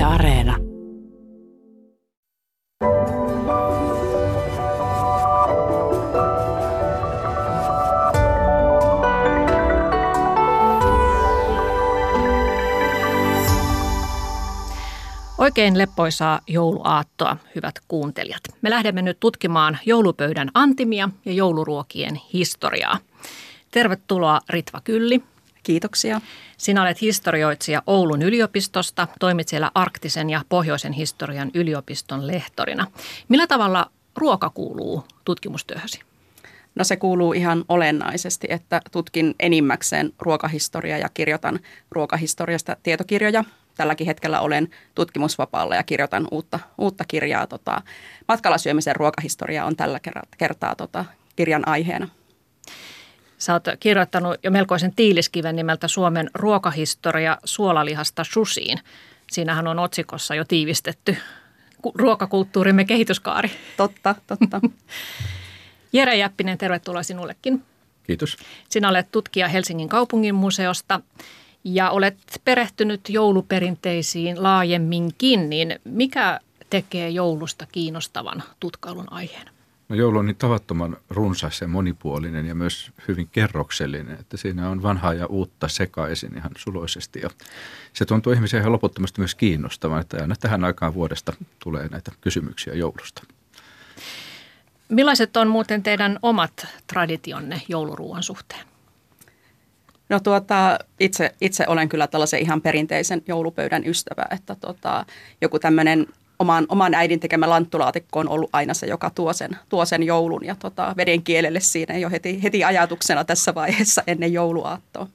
Yle Areena. Oikein leppoisaa jouluaattoa, hyvät kuuntelijat. Me lähdemme nyt tutkimaan joulupöydän antimia ja jouluruokien historiaa. Tervetuloa Ritva Kylli. Kiitoksia. Sinä olet historioitsija Oulun yliopistosta, toimit siellä arktisen ja pohjoisen historian yliopiston lehtorina. Millä tavalla ruoka kuuluu tutkimustyöhösi? No se kuuluu ihan olennaisesti, että tutkin enimmäkseen ruokahistoriaa ja kirjoitan ruokahistoriasta tietokirjoja. Tälläkin hetkellä olen tutkimusvapaalla ja kirjoitan uutta, uutta kirjaa. Tota, matkalla syömisen ruokahistoria on tällä kertaa tota, kirjan aiheena. Sä oot kirjoittanut jo melkoisen tiiliskiven nimeltä Suomen ruokahistoria suolalihasta susiin. Siinähän on otsikossa jo tiivistetty ruokakulttuurimme kehityskaari. Totta, totta. Jere Jäppinen, tervetuloa sinullekin. Kiitos. Sinä olet tutkija Helsingin kaupungin museosta ja olet perehtynyt jouluperinteisiin laajemminkin, niin mikä tekee joulusta kiinnostavan tutkailun aiheen? No joulu on niin tavattoman runsas ja monipuolinen ja myös hyvin kerroksellinen, että siinä on vanhaa ja uutta sekaisin ihan suloisesti. Ja se tuntuu ihmisiä ihan loputtomasti myös kiinnostavan, että aina tähän aikaan vuodesta tulee näitä kysymyksiä joulusta. Millaiset on muuten teidän omat traditionne jouluruuan suhteen? No tuota, itse, itse olen kyllä tällaisen ihan perinteisen joulupöydän ystävä, että tota, joku tämmöinen oman, oman äidin tekemä lanttulaatikko on ollut aina se, joka tuo sen, tuo sen joulun ja tota, veden kielelle siinä jo heti, heti ajatuksena tässä vaiheessa ennen jouluaattoa.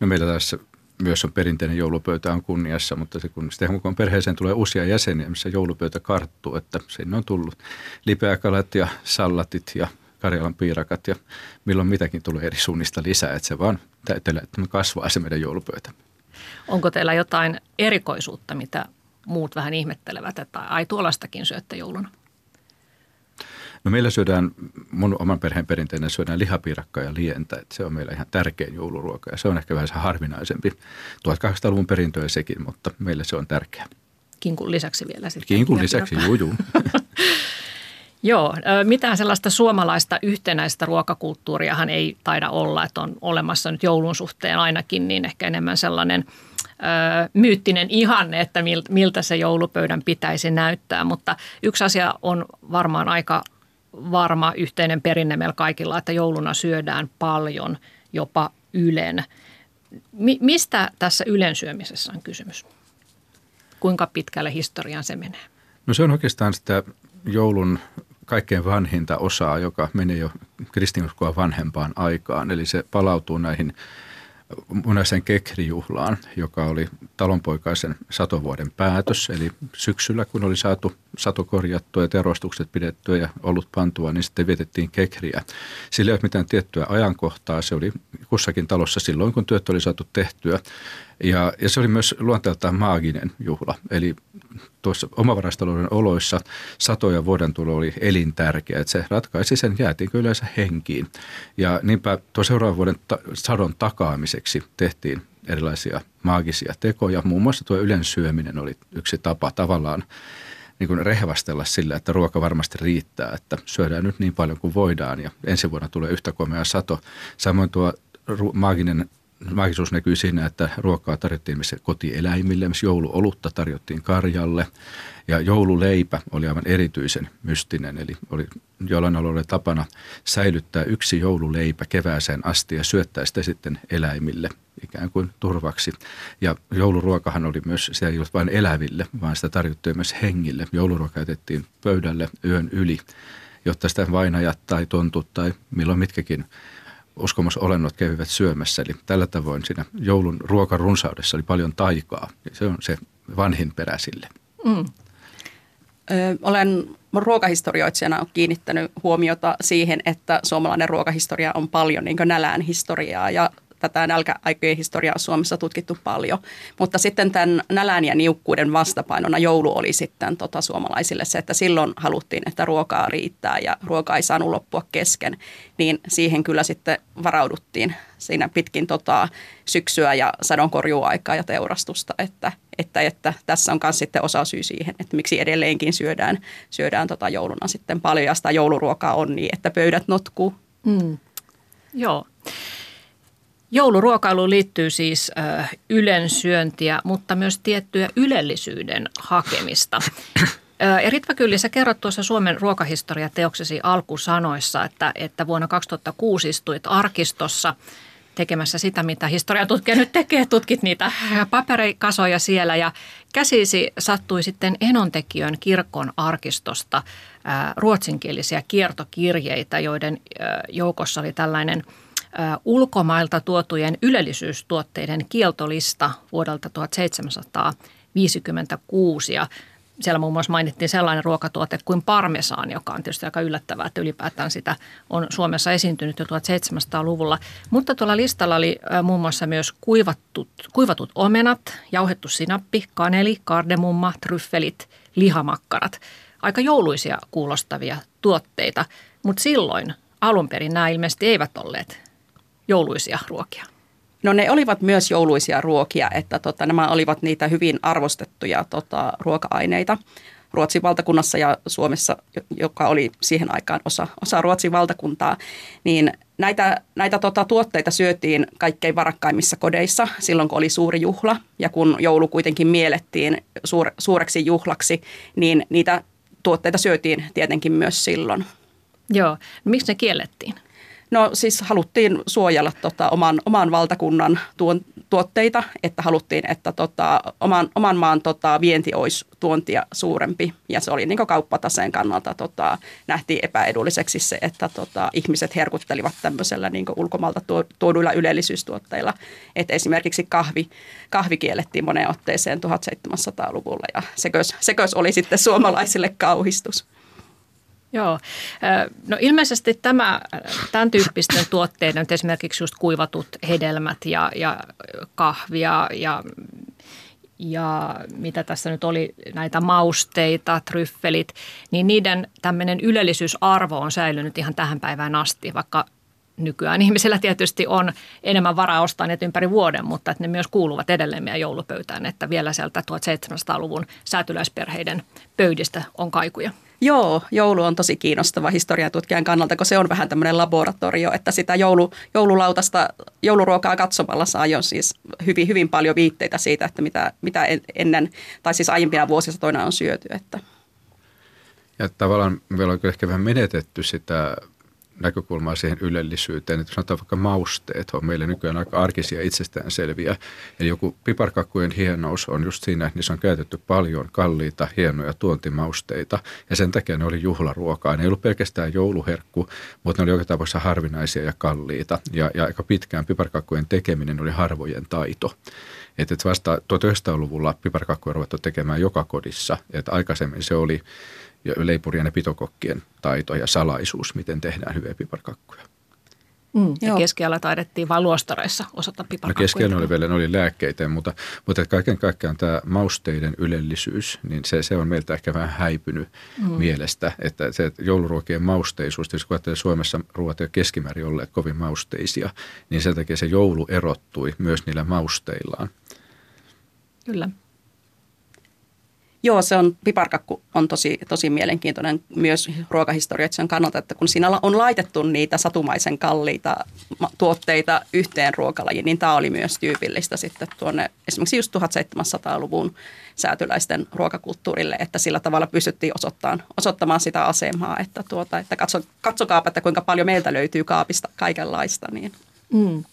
No meillä tässä myös on perinteinen joulupöytä on kunniassa, mutta se kun sitten kun perheeseen tulee uusia jäseniä, missä joulupöytä karttuu, että sinne on tullut lipeäkalat ja sallatit ja Karjalan piirakat ja milloin mitäkin tulee eri suunnista lisää, että se vaan täytyy, että me kasvaa se meidän joulupöytä. Onko teillä jotain erikoisuutta, mitä muut vähän ihmettelevät, että ai tuollaistakin syötte jouluna? No meillä syödään, mun oman perheen perinteinen syödään lihapiirakkaa ja lientä. Että se on meillä ihan tärkein jouluruoka ja se on ehkä vähän harvinaisempi. 1800-luvun perintöä sekin, mutta meille se on tärkeä. Kinkun lisäksi vielä sitten. Kinkun lisäksi, juu, juu. Joo, mitään sellaista suomalaista yhtenäistä ruokakulttuuriahan ei taida olla, että on olemassa nyt joulun suhteen ainakin, niin ehkä enemmän sellainen – myyttinen ihanne, että miltä se joulupöydän pitäisi näyttää. Mutta yksi asia on varmaan aika varma yhteinen perinne meillä kaikilla, että jouluna syödään paljon, jopa ylen. Mi- mistä tässä ylen syömisessä on kysymys? Kuinka pitkälle historiaan se menee? No se on oikeastaan sitä joulun kaikkein vanhinta osaa, joka menee jo kristinuskoa vanhempaan aikaan. Eli se palautuu näihin munaisen kekrijuhlaan, joka oli talonpoikaisen satovuoden päätös. Eli syksyllä, kun oli saatu sato korjattua ja terostukset pidettyä ja ollut pantua, niin sitten vietettiin kekriä. Sillä ei ole mitään tiettyä ajankohtaa. Se oli kussakin talossa silloin, kun työt oli saatu tehtyä. Ja, ja se oli myös luonteeltaan maaginen juhla. Eli tuossa omavarastalouden oloissa satoja vuoden tulo oli elintärkeä. Että se ratkaisi sen, jäätiinkö yleensä henkiin. Ja niinpä tuo seuraavan vuoden ta- sadon takaamiseksi tehtiin erilaisia maagisia tekoja. Muun muassa tuo ylen syöminen oli yksi tapa tavallaan niin kuin rehvastella sillä, että ruoka varmasti riittää, että syödään nyt niin paljon kuin voidaan ja ensi vuonna tulee yhtä komea sato. Samoin tuo maaginen maagisuus näkyy siinä, että ruokaa tarjottiin missä kotieläimille, missä jouluolutta tarjottiin karjalle ja joululeipä oli aivan erityisen mystinen. Eli oli jollain alueella tapana säilyttää yksi joululeipä kevääseen asti ja syöttää sitä sitten eläimille ikään kuin turvaksi. Ja jouluruokahan oli myös, se ei ollut vain eläville, vaan sitä tarjottiin myös hengille. Jouluruoka jätettiin pöydälle yön yli, jotta sitä vainajat tai tontut tai milloin mitkäkin uskomusolennot kävivät syömässä. Eli tällä tavoin siinä joulun ruokarunsaudessa oli paljon taikaa. Se on se vanhin perä sille. Mm. Ö, olen ruokahistorioitsijana kiinnittänyt huomiota siihen, että suomalainen ruokahistoria on paljon niin nälään historiaa ja tätä nälkäaikojen historiaa Suomessa tutkittu paljon. Mutta sitten tämän nälän ja niukkuuden vastapainona joulu oli sitten tota suomalaisille se, että silloin haluttiin, että ruokaa riittää ja ruoka ei saanut loppua kesken. Niin siihen kyllä sitten varauduttiin siinä pitkin tota syksyä ja sadonkorjuaikaa ja teurastusta, että, että, että tässä on myös sitten osa syy siihen, että miksi edelleenkin syödään, syödään tota jouluna sitten paljon ja sitä jouluruokaa on niin, että pöydät notkuu. Mm. Joo. Jouluruokailuun liittyy siis äh, ylensyöntiä, mutta myös tiettyä ylellisyyden hakemista. Eritva Kylli, sä kerrot tuossa Suomen ruokahistoria-teoksesi alkusanoissa, että, että vuonna 2006 istuit arkistossa tekemässä sitä, mitä historiatutkija nyt tekee. Tutkit niitä paperikasoja siellä ja käsisi sattui sitten Enontekiön kirkon arkistosta ruotsinkielisiä kiertokirjeitä, joiden joukossa oli tällainen ulkomailta tuotujen ylellisyystuotteiden kieltolista vuodelta 1756. Ja siellä muun muassa mainittiin sellainen ruokatuote kuin parmesaan, joka on tietysti aika yllättävää, että ylipäätään sitä on Suomessa esiintynyt jo 1700-luvulla. Mutta tuolla listalla oli muun muassa myös kuivatut, kuivatut omenat, jauhettu sinappi, kaneli, kardemumma, tryffelit, lihamakkarat. Aika jouluisia kuulostavia tuotteita, mutta silloin alun perin nämä ilmeisesti eivät olleet jouluisia ruokia. No ne olivat myös jouluisia ruokia, että tota, nämä olivat niitä hyvin arvostettuja tota, ruoka-aineita. Ruotsin valtakunnassa ja Suomessa, joka oli siihen aikaan osa, osa Ruotsin valtakuntaa, niin näitä, näitä tota, tuotteita syötiin kaikkein varakkaimmissa kodeissa silloin, kun oli suuri juhla. Ja kun joulu kuitenkin miellettiin suur, suureksi juhlaksi, niin niitä tuotteita syötiin tietenkin myös silloin. Joo. Miksi ne kiellettiin? No siis haluttiin suojella tota, oman, oman valtakunnan tuon, tuotteita, että haluttiin, että tota, oman, oman maan tota, vienti olisi tuontia suurempi. Ja se oli niin kauppataseen kannalta tota, nähtiin epäedulliseksi se, että tota, ihmiset herkuttelivat tämmöisellä niin ulkomailta tuoduilla ylellisyystuotteilla. Et esimerkiksi kahvi, kahvi kiellettiin moneen otteeseen 1700-luvulla ja sekös, sekös oli sitten suomalaisille kauhistus. Joo. No ilmeisesti tämä, tämän tyyppisten tuotteiden, esimerkiksi just kuivatut hedelmät ja, ja kahvia ja, ja mitä tässä nyt oli, näitä mausteita, tryffelit, niin niiden tämmöinen ylellisyysarvo on säilynyt ihan tähän päivään asti, vaikka nykyään ihmisillä tietysti on enemmän varaa ostaa ne ympäri vuoden, mutta että ne myös kuuluvat edelleen meidän joulupöytään, että vielä sieltä 1700-luvun säätyläisperheiden pöydistä on kaikuja. Joo, joulu on tosi kiinnostava historiatutkijan kannalta, kun se on vähän tämmöinen laboratorio, että sitä joulu, joululautasta, jouluruokaa katsomalla saa jo siis hyvin, hyvin paljon viitteitä siitä, että mitä, mitä ennen, tai siis aiempina vuosisatoina on syöty. Että. Ja tavallaan meillä on ehkä vähän menetetty sitä näkökulmaa siihen ylellisyyteen, että sanotaan vaikka mausteet on meille nykyään aika arkisia itsestäänselviä. Eli joku piparkakkujen hienous on just siinä, että niissä on käytetty paljon kalliita, hienoja tuontimausteita ja sen takia ne oli juhlaruokaa. Ne ei ollut pelkästään jouluherkku, mutta ne oli joka tapauksessa harvinaisia ja kalliita ja, ja aika pitkään piparkakkujen tekeminen oli harvojen taito. Että vasta 1900-luvulla piparkakkuja ruvettu tekemään joka kodissa, että aikaisemmin se oli ja leipurien ja pitokokkien taito ja salaisuus, miten tehdään hyviä piparkakkuja. Mm, ja keskiala taidettiin vain luostareissa osata piparkakkuja. No keskiala oli vielä, ne oli lääkkeitä, mutta, mutta kaiken kaikkiaan tämä mausteiden ylellisyys, niin se, se on meiltä ehkä vähän häipynyt mm. mielestä. Että se että jouluruokien mausteisuus, jos kun Suomessa ruoat ja keskimäärin olleet kovin mausteisia, niin sen takia se joulu erottui myös niillä mausteillaan. Kyllä. Joo, se on, piparkakku on tosi, tosi mielenkiintoinen myös ruokahistorioitsijan kannalta, että kun siinä on laitettu niitä satumaisen kalliita tuotteita yhteen ruokalajiin, niin tämä oli myös tyypillistä sitten tuonne esimerkiksi just 1700-luvun säätyläisten ruokakulttuurille, että sillä tavalla pystyttiin osoittamaan, osoittamaan sitä asemaa, että, tuota, että katso, katsokaapa, että kuinka paljon meiltä löytyy kaapista kaikenlaista. Niin. Mm.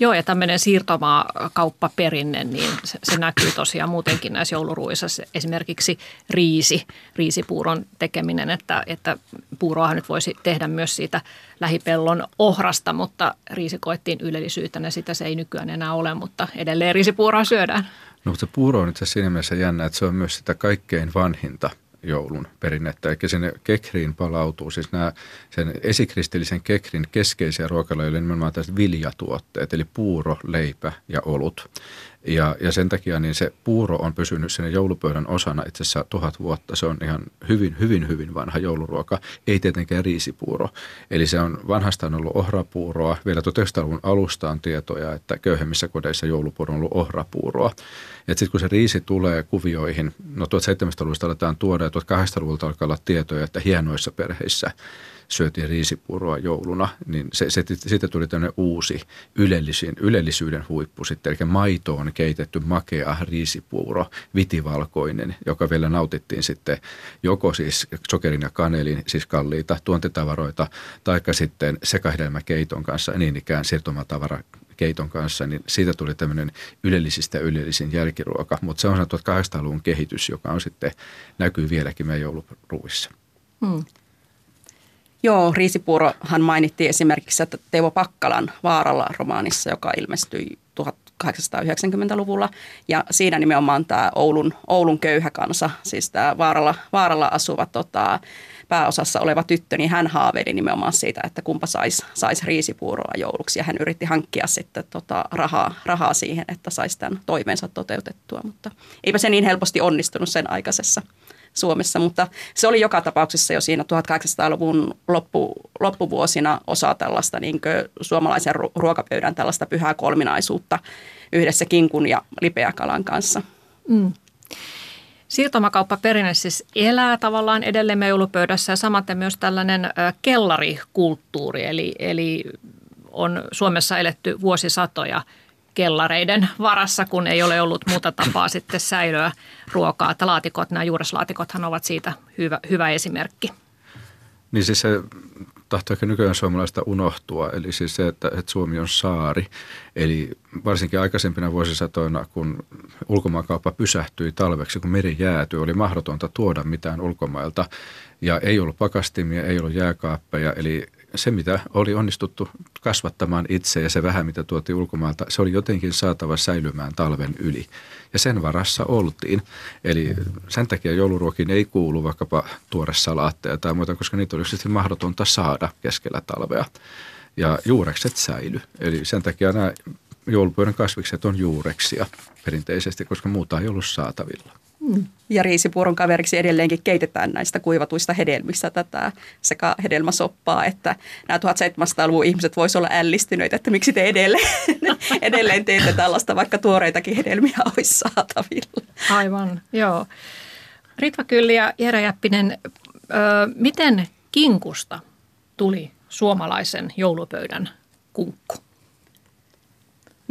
Joo, ja tämmöinen siirtomaakauppaperinne, niin se, se näkyy tosiaan muutenkin näissä jouluruissa. Esimerkiksi riisi, riisipuuron tekeminen, että, että puuroahan nyt voisi tehdä myös siitä lähipellon ohrasta, mutta riisi koettiin ylellisyytenä, sitä se ei nykyään enää ole, mutta edelleen riisipuuroa syödään. No mutta se puuro on itse siinä mielessä jännä, että se on myös sitä kaikkein vanhinta joulun perinnettä. Eli sinne kekriin palautuu siis nämä sen esikristillisen kekrin keskeisiä ruokalajoja, nimenomaan tällaiset viljatuotteet, eli puuro, leipä ja olut. Ja, ja sen takia niin se puuro on pysynyt sinne joulupöydän osana itse asiassa tuhat vuotta. Se on ihan hyvin, hyvin, hyvin vanha jouluruoka. Ei tietenkään riisipuuro. Eli se on vanhastaan ollut ohrapuuroa. Vielä 1900-luvun alusta on tietoja, että köyhemmissä kodeissa joulupuuro on ollut ohrapuuroa. Sitten kun se riisi tulee kuvioihin, no 1700-luvusta aletaan tuoda ja 1800-luvulta alkaa olla tietoja, että hienoissa perheissä – syötiin riisipuuroa jouluna, niin se, se, siitä tuli tämmöinen uusi ylellisyyden huippu sitten, eli maitoon keitetty makea riisipuuro, vitivalkoinen, joka vielä nautittiin sitten joko siis sokerin ja kanelin, siis kalliita tuontitavaroita, taikka sitten sekahedelmäkeiton kanssa, niin ikään siirtomatavara keiton kanssa, niin siitä tuli tämmöinen ylellisistä ylellisin jälkiruoka. Mutta se on 1800-luvun kehitys, joka on sitten, näkyy vieläkin meidän jouluruuissa. Hmm. Joo, riisipuurohan mainittiin esimerkiksi että Teuvo Pakkalan Vaaralla romaanissa, joka ilmestyi 1890-luvulla. Ja siinä nimenomaan tämä Oulun, Oulun köyhä kansa, siis tämä Vaaralla, Vaaralla asuva tota, pääosassa oleva tyttö, niin hän haaveili nimenomaan siitä, että kumpa saisi sais riisipuuroa jouluksi. Ja hän yritti hankkia sitten tota rahaa, rahaa siihen, että saisi tämän toiveensa toteutettua, mutta eipä se niin helposti onnistunut sen aikaisessa Suomessa, mutta se oli joka tapauksessa jo siinä 1800-luvun loppu, loppuvuosina osa tällaista niin suomalaisen ruokapöydän tällaista pyhää kolminaisuutta yhdessä kinkun ja lipeäkalan kanssa. Mm. Siirtomakauppaperinne siis elää tavallaan edelleen joulupöydässä ja samaten myös tällainen kellarikulttuuri, eli, eli on Suomessa eletty vuosisatoja – kellareiden varassa, kun ei ole ollut muuta tapaa sitten säilöä ruokaa. Että laatikot, nämä juureslaatikothan ovat siitä hyvä, hyvä esimerkki. Niin siis se tahtoo ehkä nykyään suomalaista unohtua, eli siis se, että, että Suomi on saari. Eli varsinkin aikaisempina vuosisatoina, kun ulkomaankauppa pysähtyi talveksi, kun meri jäätyi, oli mahdotonta tuoda mitään ulkomailta. Ja ei ollut pakastimia, ei ollut jääkaappeja, eli se, mitä oli onnistuttu kasvattamaan itse ja se vähän, mitä tuotiin ulkomailta, se oli jotenkin saatava säilymään talven yli. Ja sen varassa oltiin. Eli sen takia jouluruokiin ei kuulu vaikkapa tuore salaatteja tai muuta, koska niitä oli yksinkertaisesti mahdotonta saada keskellä talvea. Ja juurekset säily. Eli sen takia nämä joulupöydän kasvikset on juureksia perinteisesti, koska muuta ei ollut saatavilla. Ja riisipuuron kaveriksi edelleenkin keitetään näistä kuivatuista hedelmistä tätä sekä hedelmäsoppaa, että nämä 1700-luvun ihmiset voisivat olla ällistyneitä, että miksi te edelleen, edelleen teette tällaista, vaikka tuoreitakin hedelmiä olisi saatavilla. Aivan, joo. Ritva Kylli ja Jere Jäppinen, miten kinkusta tuli suomalaisen joulupöydän kunkku?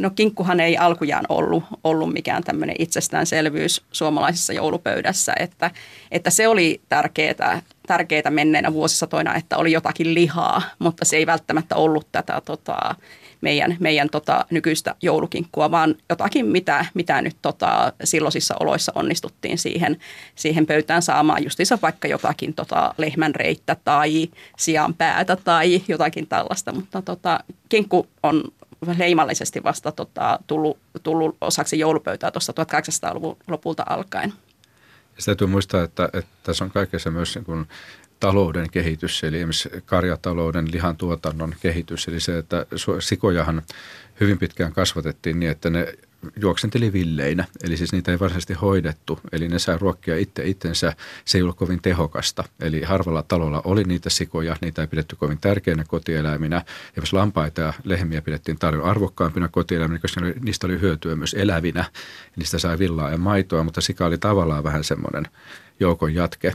No kinkkuhan ei alkujaan ollut, ollut mikään tämmöinen itsestäänselvyys suomalaisessa joulupöydässä, että, että se oli tärkeää, tärkeää menneenä vuosisatoina, että oli jotakin lihaa, mutta se ei välttämättä ollut tätä tota, meidän, meidän tota, nykyistä joulukinkkua, vaan jotakin, mitä, mitä nyt tota, silloisissa oloissa onnistuttiin siihen, siihen pöytään saamaan. Justiinsa vaikka jotakin tota, lehmän reittä tai sian päätä tai jotakin tällaista, mutta tota, kinkku on leimallisesti vasta tota, tullut, tullut osaksi joulupöytää tuossa 1800-luvun lopulta alkaen. Ja täytyy muistaa, että, että tässä on kaikessa myös niin kuin talouden kehitys, eli esimerkiksi karjatalouden, lihan tuotannon kehitys. Eli se, että sikojahan hyvin pitkään kasvatettiin niin, että ne juoksenteli villeinä, eli siis niitä ei varsinaisesti hoidettu, eli ne sai ruokkia itse itsensä, se ei ollut kovin tehokasta. Eli harvalla talolla oli niitä sikoja, niitä ei pidetty kovin tärkeinä kotieläiminä. Esimerkiksi lampaita ja lehmiä pidettiin tarjolla arvokkaampina kotieläiminä, koska niistä oli hyötyä myös elävinä. Niistä sai villaa ja maitoa, mutta sika oli tavallaan vähän semmoinen joukon jatke.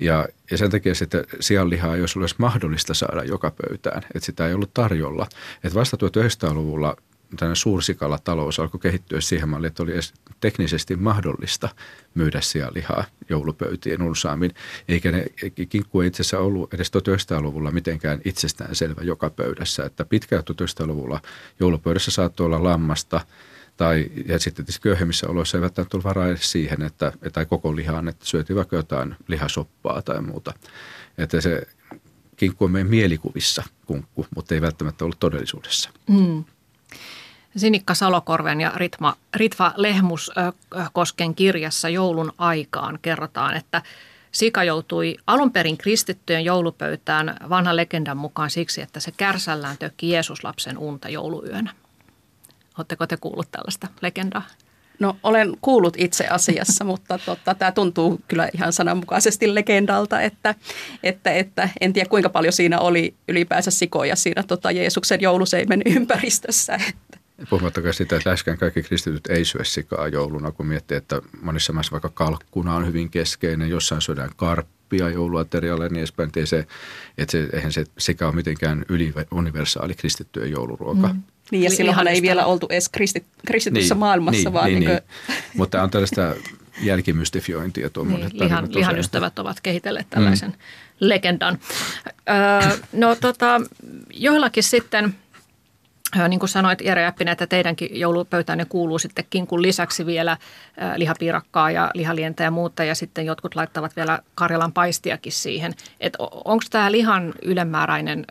Ja, ja sen takia sitten sianlihaa ei olisi mahdollista saada joka pöytään, että sitä ei ollut tarjolla. Että vasta 1900-luvulla tämmöinen suursikala talous alkoi kehittyä siihen malliin, että oli teknisesti mahdollista myydä sianlihaa joulupöytien ulsaamin. Eikä ne kinkku ei itse asiassa ollut edes 1900-luvulla mitenkään itsestään selvä joka pöydässä. Että pitkään 1900-luvulla joulupöydässä saattoi olla lammasta tai ja sitten tietysti köyhemmissä oloissa ei välttämättä tullut varaa edes siihen, että, tai koko lihaan, että syötiin vaikka jotain lihasoppaa tai muuta. Että se kinkku on meidän mielikuvissa kunkku, mutta ei välttämättä ollut todellisuudessa. Mm. Sinikka Salokorven ja Ritma, Ritva Lehmuskosken kirjassa Joulun aikaan kerrotaan, että sika joutui alun perin kristittyjen joulupöytään vanhan legendan mukaan siksi, että se kärsällään tökki Jeesuslapsen unta jouluyönä. Oletteko te kuullut tällaista legendaa? No olen kuullut itse asiassa, mutta tota, tämä tuntuu kyllä ihan sananmukaisesti legendalta, että, että, että en tiedä kuinka paljon siinä oli ylipäänsä sikoja siinä tota, Jeesuksen jouluseimen ympäristössä. Puhumattakaan sitä, että läheskään kaikki kristityt ei syö sikaa jouluna, kun miettii, että monissa maissa vaikka kalkkuna on hyvin keskeinen, jossain syödään karppia jouluaterialle niin edespäin. Ei se, että se, eihän se sika ole mitenkään yli, universaali kristittyjen jouluruoka. Mm. Niin ja silloinhan ei vielä oltu edes kristit, kristityssä niin, maailmassa, niin, vaan niin, niin, niin. Mutta on tällaista jälkimystifiointia tuo niin, lihan, lihan ystävät ovat kehitelleet tällaisen mm. legendan. Öö, no tota, joillakin sitten – niin kuin sanoit Jere Jäppinen, että teidänkin joulupöytäänne kuuluu sitten kinkun lisäksi vielä lihapiirakkaa ja lihalientä ja muuta ja sitten jotkut laittavat vielä Karjalan paistiakin siihen. Onko tämä lihan ylemmääräinen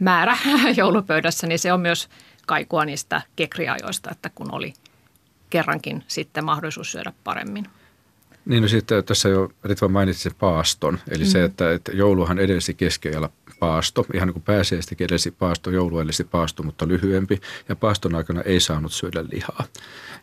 määrä joulupöydässä, niin se on myös kaikua niistä kekriajoista, että kun oli kerrankin sitten mahdollisuus syödä paremmin. Niin no sitten tässä jo Ritva mainitsi sen paaston, eli mm. se, että, että jouluhan edelsi keskiajalla paasto, ihan niin kuin pääsiäistä edelsi paasto, joulu edelsi paasto, mutta lyhyempi, ja paaston aikana ei saanut syödä lihaa.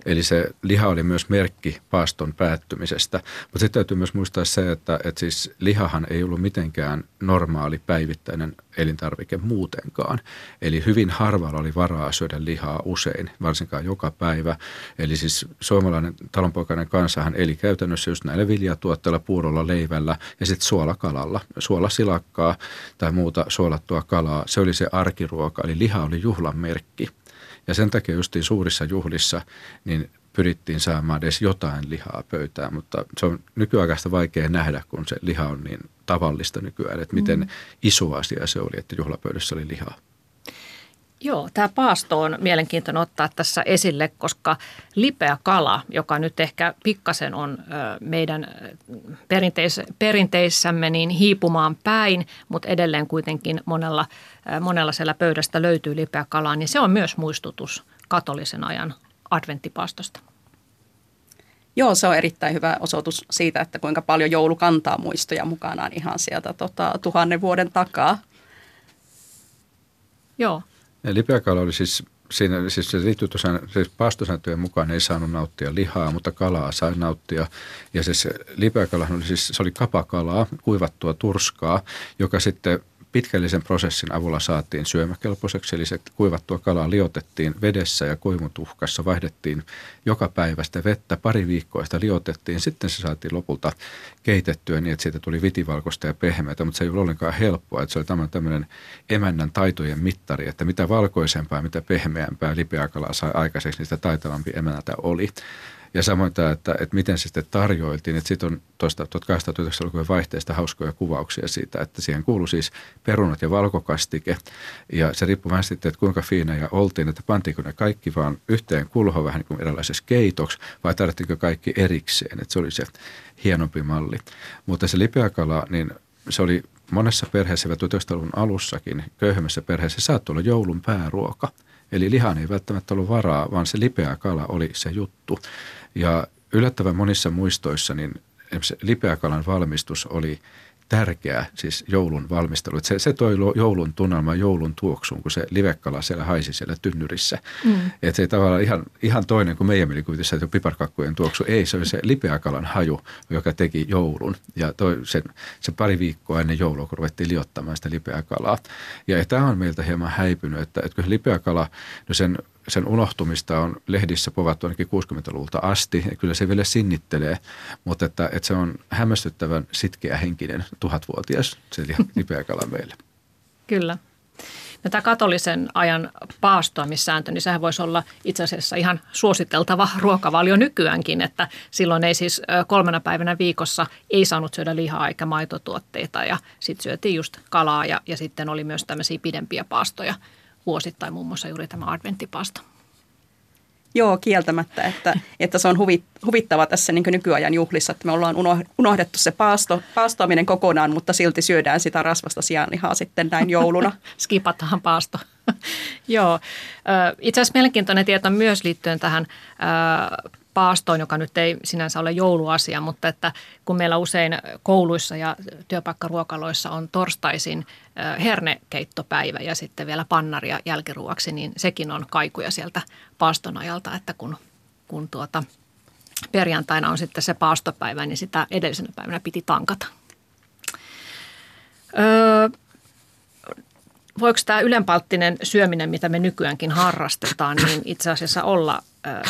Eli se liha oli myös merkki paaston päättymisestä. Mutta sitten täytyy myös muistaa se, että, että siis lihahan ei ollut mitenkään normaali päivittäinen elintarvike muutenkaan. Eli hyvin harvalla oli varaa syödä lihaa usein, varsinkaan joka päivä. Eli siis suomalainen talonpoikainen kansahan eli käytännössä just näillä viljatuotteilla, puurolla, leivällä ja sitten suolakalalla. Suolasilakkaa tai muuta suolattua kalaa, se oli se arkiruoka, eli liha oli juhlan merkki. Ja sen takia justiin suurissa juhlissa niin pyrittiin saamaan edes jotain lihaa pöytään, mutta se on nykyaikaista vaikea nähdä, kun se liha on niin tavallista nykyään, että miten mm. iso asia se oli, että juhlapöydässä oli lihaa. Joo, tämä paasto on mielenkiintoinen ottaa tässä esille, koska lipeä kala, joka nyt ehkä pikkasen on meidän perinteis- perinteissämme niin hiipumaan päin, mutta edelleen kuitenkin monella, monella siellä pöydästä löytyy lipeä kalaa, niin se on myös muistutus katolisen ajan adventtipaastosta. Joo, se on erittäin hyvä osoitus siitä, että kuinka paljon joulu kantaa muistoja mukanaan ihan sieltä tota, tuhannen vuoden takaa. Joo. Lipeäkala oli siis, siinä, siis se liittyy tosiaan, siis paastosääntöjen mukaan ei saanut nauttia lihaa, mutta kalaa sai nauttia. Ja siis lipeäkalahan oli siis, se oli kapakalaa, kuivattua turskaa, joka sitten pitkällisen prosessin avulla saatiin syömäkelpoiseksi, eli se kuivattua kalaa liotettiin vedessä ja koimutuhkassa, vaihdettiin joka päivästä vettä, pari viikkoa sitä liotettiin, sitten se saatiin lopulta keitettyä niin, että siitä tuli vitivalkoista ja pehmeitä, mutta se ei ollut ollenkaan helppoa, että se oli tämmöinen, emännän taitojen mittari, että mitä valkoisempaa mitä pehmeämpää lipeäkalaa sai aikaiseksi, niin sitä taitavampi emännältä oli. Ja samoin tämä, että, että miten se sitten tarjoiltiin. Että sitten on tuosta 1890-luvun vaihteesta hauskoja kuvauksia siitä, että siihen kuului siis perunat ja valkokastike. Ja se riippuu vähän sitten, että kuinka fiinejä oltiin, että pantiinko ne kaikki vaan yhteen kulhoon vähän niin kuin erilaisessa keitoksi vai tarvittiinko kaikki erikseen. Että se oli se hienompi malli. Mutta se lipeäkala, niin se oli monessa perheessä 1900-luvun alussakin, köyhemmässä perheessä saattoi olla joulun pääruoka. Eli lihan ei välttämättä ollut varaa, vaan se lipeä kala oli se juttu. Ja yllättävän monissa muistoissa niin lipeäkalan valmistus oli tärkeä siis joulun valmistelu. se, se toi joulun tunnelma, joulun tuoksuun, kun se livekala siellä haisi siellä tynnyrissä. Mm. Että se ei tavallaan ihan, ihan toinen kuin meidän mielikuvituksessa, että piparkakkujen tuoksu. Ei, se oli se lipeäkalan haju, joka teki joulun. Ja toi sen, se pari viikkoa ennen joulua, kun ruvettiin liottamaan sitä lipeäkalaa. Ja tämä on meiltä hieman häipynyt, että, että kun lipeäkala, no sen sen unohtumista on lehdissä povattu ainakin 60-luvulta asti, ja kyllä se vielä sinnittelee, mutta että, että se on hämmästyttävän sitkeä henkinen tuhatvuotias, se lipeäkala meille. Kyllä. No, tämä katolisen ajan paastoamissääntö, niin sehän voisi olla itse asiassa ihan suositeltava ruokavalio nykyäänkin, että silloin ei siis kolmena päivänä viikossa ei saanut syödä lihaa eikä maitotuotteita ja sitten syötiin just kalaa ja, ja sitten oli myös tämmöisiä pidempiä paastoja – vuosittain muun muassa juuri tämä adventtipasto. Joo, kieltämättä, että, että se on huvit, huvittava tässä niin nykyajan juhlissa, että me ollaan unohdettu se paasto, paastoaminen kokonaan, mutta silti syödään sitä rasvasta sianlihaa sitten näin jouluna. Skipataan paasto. Joo. Itse asiassa mielenkiintoinen tieto myös liittyen tähän paastoon, joka nyt ei sinänsä ole jouluasia, mutta että kun meillä usein kouluissa ja työpaikkaruokaloissa on torstaisin hernekeittopäivä ja sitten vielä pannaria jälkiruoksi, niin sekin on kaikuja sieltä paaston ajalta, että kun, kun tuota, perjantaina on sitten se paastopäivä, niin sitä edellisenä päivänä piti tankata. Öö, voiko tämä ylenpalttinen syöminen, mitä me nykyäänkin harrastetaan, niin itse asiassa olla öö,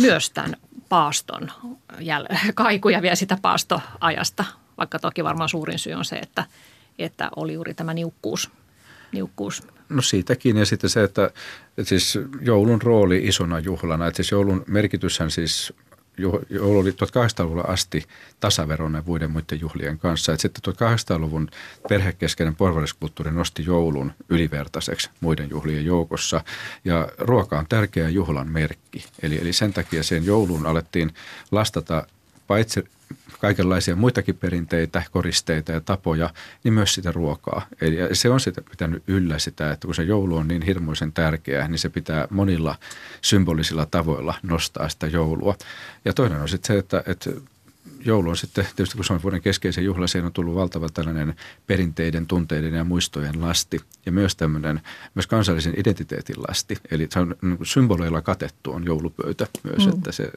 myös tämän paaston kaikuja vielä sitä paastoajasta, vaikka toki varmaan suurin syy on se, että, että oli juuri tämä niukkuus. niukkuus. No siitäkin ja sitten se, että, että siis joulun rooli isona juhlana, että siis joulun merkityshän siis joulu oli 1800-luvulla asti tasaveroinen muiden muiden juhlien kanssa. Et sitten 1800-luvun perhekeskeinen porvariskulttuuri nosti joulun ylivertaiseksi muiden juhlien joukossa. Ja ruoka on tärkeä juhlan merkki. Eli, eli sen takia sen jouluun alettiin lastata paitsi kaikenlaisia muitakin perinteitä, koristeita ja tapoja, niin myös sitä ruokaa. Eli se on sitä pitänyt yllä sitä, että kun se joulu on niin hirmuisen tärkeä, niin se pitää monilla symbolisilla tavoilla nostaa sitä joulua. Ja toinen on sitten se, että, että joulu on sitten, tietysti kun se on vuoden keskeisen juhla, siihen on tullut valtava tällainen perinteiden, tunteiden ja muistojen lasti. Ja myös tämmöinen, myös kansallisen identiteetin lasti. Eli se on niin symboleilla katettu on joulupöytä myös, mm. että se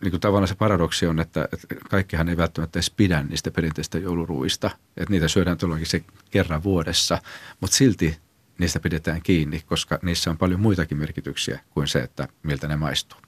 niin kuin tavallaan se paradoksi on, että, että kaikkihan ei välttämättä edes pidä niistä perinteistä jouluruista. Että niitä syödään todellakin se kerran vuodessa, mutta silti niistä pidetään kiinni, koska niissä on paljon muitakin merkityksiä kuin se, että miltä ne maistuu.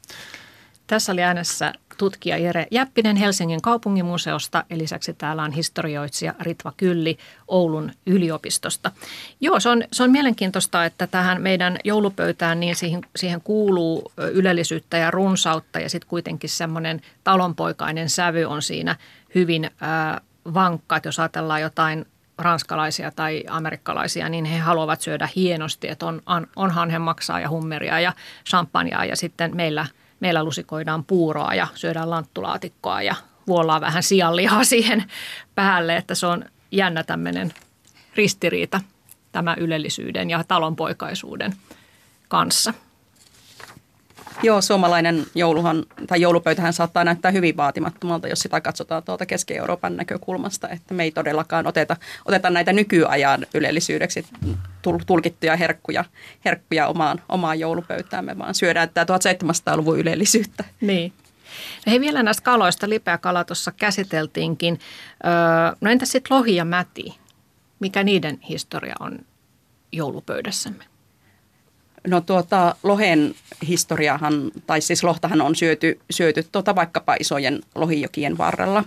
Tässä oli äänessä tutkija Jere Jäppinen Helsingin kaupunginmuseosta. Ja lisäksi täällä on historioitsija Ritva Kylli Oulun yliopistosta. Joo, se on, se on mielenkiintoista, että tähän meidän joulupöytään niin siihen, siihen kuuluu ylellisyyttä ja runsautta. Ja sitten kuitenkin semmoinen talonpoikainen sävy on siinä hyvin ää, vankka, että jos ajatellaan jotain ranskalaisia tai amerikkalaisia, niin he haluavat syödä hienosti, että on, on, onhan maksaa ja hummeria ja champagnea. Ja sitten meillä – meillä lusikoidaan puuroa ja syödään lanttulaatikkoa ja vuollaan vähän sianlihaa siihen päälle, että se on jännä tämmöinen ristiriita tämä ylellisyyden ja talonpoikaisuuden kanssa. Joo, suomalainen jouluhan, tai joulupöytähän saattaa näyttää hyvin vaatimattomalta, jos sitä katsotaan tuolta Keski-Euroopan näkökulmasta, että me ei todellakaan oteta, oteta näitä nykyajan ylellisyydeksi tulkittuja herkkuja, herkkuja omaan, omaan joulupöytäämme, vaan syödään tätä 1700-luvun ylellisyyttä. Niin. No hei vielä näistä kaloista, lipeä kala tuossa käsiteltiinkin. Öö, no entä sitten lohi ja mäti? Mikä niiden historia on joulupöydässämme? No tuota, lohen historiahan, tai siis lohtahan on syöty, syöty tuota vaikkapa isojen lohijokien varrella.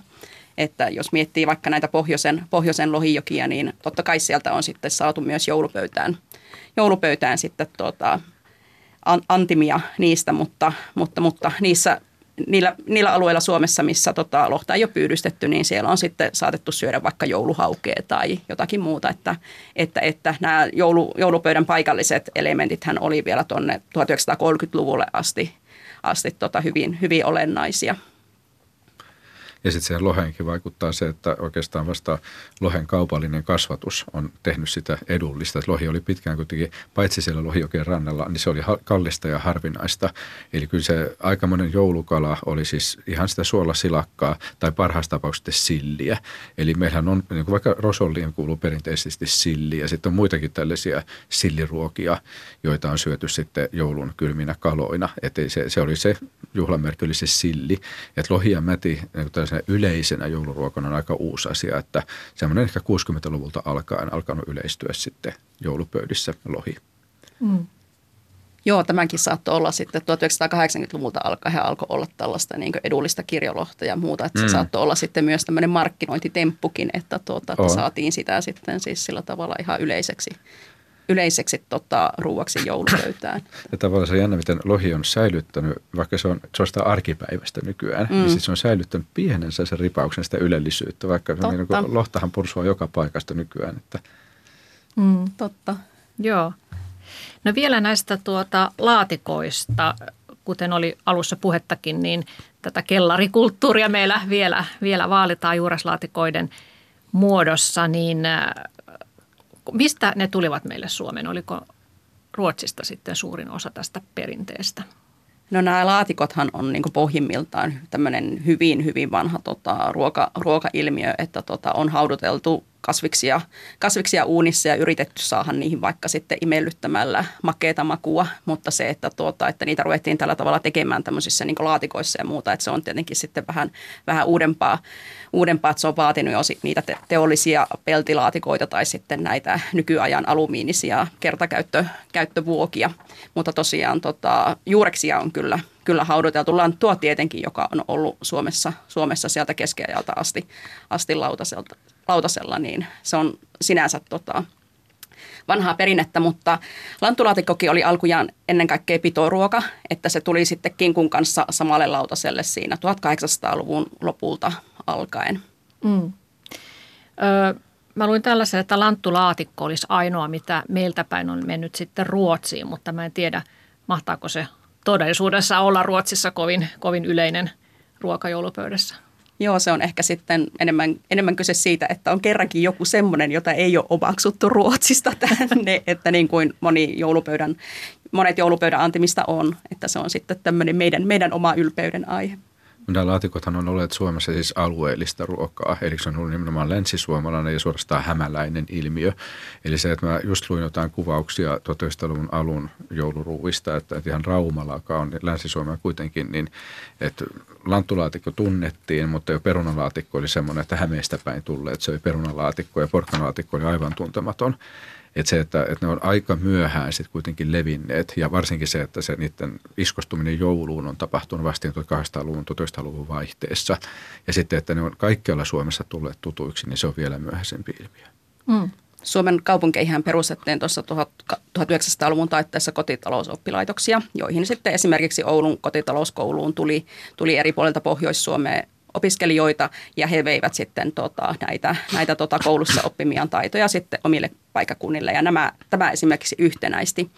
Että jos miettii vaikka näitä pohjoisen, pohjoisen lohijokia, niin totta kai sieltä on sitten saatu myös joulupöytään, joulupöytään sitten tuota, antimia niistä, mutta, mutta, mutta niissä niillä, niillä alueilla Suomessa, missä tota, lohta ei ole pyydystetty, niin siellä on sitten saatettu syödä vaikka jouluhaukea tai jotakin muuta. Että, että, että nämä joulu, joulupöydän paikalliset elementit hän oli vielä tuonne 1930-luvulle asti, asti tota, hyvin, hyvin olennaisia. Ja sitten siihen loheenkin vaikuttaa se, että oikeastaan vasta lohen kaupallinen kasvatus on tehnyt sitä edullista. Että lohi oli pitkään kuitenkin, paitsi siellä lohijokien rannalla, niin se oli kallista ja harvinaista. Eli kyllä se aikamoinen joulukala oli siis ihan sitä suolasilakkaa tai parhaassa tapauksessa silliä. Eli meillähän on, niin kuin vaikka rosolliin kuuluu perinteisesti silli ja sitten on muitakin tällaisia silliruokia, joita on syöty sitten joulun kylminä kaloina. Että se, se oli se juhlamerkki, oli se silli. Että lohi ja mäti, niin tällaisena yleisenä jouluruokana on aika uusi asia, että semmoinen ehkä 60-luvulta alkaen alkanut yleistyä sitten joulupöydissä lohi. Mm. Joo, tämänkin saattoi olla sitten 1980-luvulta alkaen alkoi olla tällaista niin edullista kirjolohta ja muuta. Että mm. se saattoi olla sitten myös tämmöinen markkinointitemppukin, että, tuota, että saatiin sitä sitten siis sillä tavalla ihan yleiseksi yleiseksi tota, ruuaksi joulupöytään. Ja tavallaan se on jännä, miten lohi on säilyttänyt, vaikka se on, se on sitä arkipäivästä nykyään, niin mm. niin sit se on säilyttänyt pienen sen ripauksen sitä ylellisyyttä, vaikka se on niin kuin, lohtahan pursua joka paikasta nykyään. Että. Mm. Totta. Joo. No vielä näistä tuota laatikoista, kuten oli alussa puhettakin, niin tätä kellarikulttuuria meillä vielä, vielä vaalitaan juuraslaatikoiden muodossa, niin mistä ne tulivat meille Suomeen? Oliko Ruotsista sitten suurin osa tästä perinteestä? No nämä laatikothan on niin pohjimmiltaan tämmöinen hyvin, hyvin vanha tota, ruoka, ruokailmiö, että tota, on hauduteltu kasviksia, kasviksia uunissa ja yritetty saada niihin vaikka sitten imellyttämällä makeata makua, mutta se, että, tuota, että niitä ruvettiin tällä tavalla tekemään tämmöisissä niin laatikoissa ja muuta, että se on tietenkin sitten vähän, vähän uudempaa, uudempaa, että se on vaatinut jo niitä teollisia peltilaatikoita tai sitten näitä nykyajan alumiinisia kertakäyttövuokia, mutta tosiaan tota, juureksia on kyllä kyllä hauduteltu lanttua tietenkin, joka on ollut Suomessa, Suomessa sieltä keskiajalta asti, asti lautaselta, lautasella, niin se on sinänsä tota, vanhaa perinnettä, mutta lanttulaatikkokin oli alkujaan ennen kaikkea pitoruoka, että se tuli sitten kinkun kanssa samalle lautaselle siinä 1800-luvun lopulta alkaen. Mm. Ö, mä luin tällaisen, että lanttulaatikko olisi ainoa, mitä meiltä päin on mennyt sitten Ruotsiin, mutta mä en tiedä, mahtaako se todellisuudessa olla Ruotsissa kovin, kovin yleinen ruoka joulupöydässä. Joo, se on ehkä sitten enemmän, enemmän kyse siitä, että on kerrankin joku semmoinen, jota ei ole omaksuttu Ruotsista tänne, että niin kuin moni joulupöydän, monet joulupöydän antimista on, että se on sitten tämmöinen meidän, meidän oma ylpeyden aihe. Nämä laatikothan on olleet Suomessa siis alueellista ruokaa, eli se on ollut nimenomaan länsisuomalainen ja suorastaan hämäläinen ilmiö. Eli se, että mä just luin jotain kuvauksia 1900-luvun alun jouluruuista, että, että ihan Raumalaka on länsi-Suomea kuitenkin, niin että lanttulaatikko tunnettiin, mutta jo perunalaatikko oli semmoinen, että Hämeestä päin tulleet söi perunalaatikko ja porkkanalaatikko oli aivan tuntematon. Että se, että, että ne on aika myöhään sitten kuitenkin levinneet ja varsinkin se, että se niiden iskostuminen jouluun on tapahtunut vasta 1800-luvun, 1900-luvun vaihteessa. Ja sitten, että ne on kaikkialla Suomessa tulleet tutuiksi, niin se on vielä myöhäisempi ilmiö. Mm. Suomen kaupunkeihin perustettiin tuossa 1900-luvun taitteessa kotitalousoppilaitoksia, joihin sitten esimerkiksi Oulun kotitalouskouluun tuli, tuli eri puolilta Pohjois-Suomea opiskelijoita ja he veivät sitten tota, näitä, näitä tota, koulussa oppimiaan taitoja sitten omille paikakunnille. Ja nämä, tämä esimerkiksi yhtenäisti,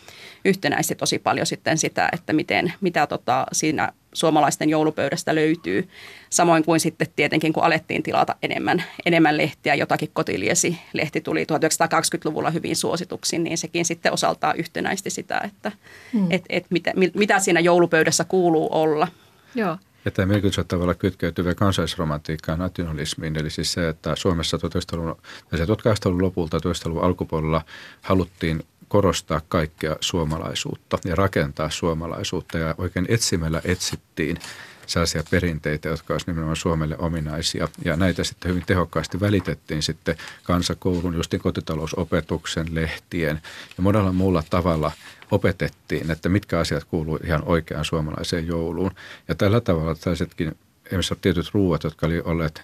yhtenäisti tosi paljon sitten sitä, että miten, mitä tota, siinä suomalaisten joulupöydästä löytyy. Samoin kuin sitten tietenkin, kun alettiin tilata enemmän, enemmän lehtiä, jotakin kotiliesi-lehti tuli 1920-luvulla hyvin suosituksi, niin sekin sitten osaltaan yhtenäisti sitä, että hmm. et, et mitä, mitä siinä joulupöydässä kuuluu olla. Joo. Ja tämä merkitys tavalla kytkeytyvä kansallisromantiikkaan nationalismiin, eli siis se, että Suomessa 1900-luvun, 1800-luvun lopulta 1900-luvun alkupuolella haluttiin korostaa kaikkea suomalaisuutta ja rakentaa suomalaisuutta ja oikein etsimällä etsittiin sellaisia perinteitä, jotka olisivat nimenomaan Suomelle ominaisia. Ja näitä sitten hyvin tehokkaasti välitettiin sitten kansakoulun, justin kotitalousopetuksen, lehtien ja monella muulla tavalla opetettiin, että mitkä asiat kuuluu ihan oikeaan suomalaiseen jouluun. Ja tällä tavalla tällaisetkin esimerkiksi tietyt ruuat, jotka oli olleet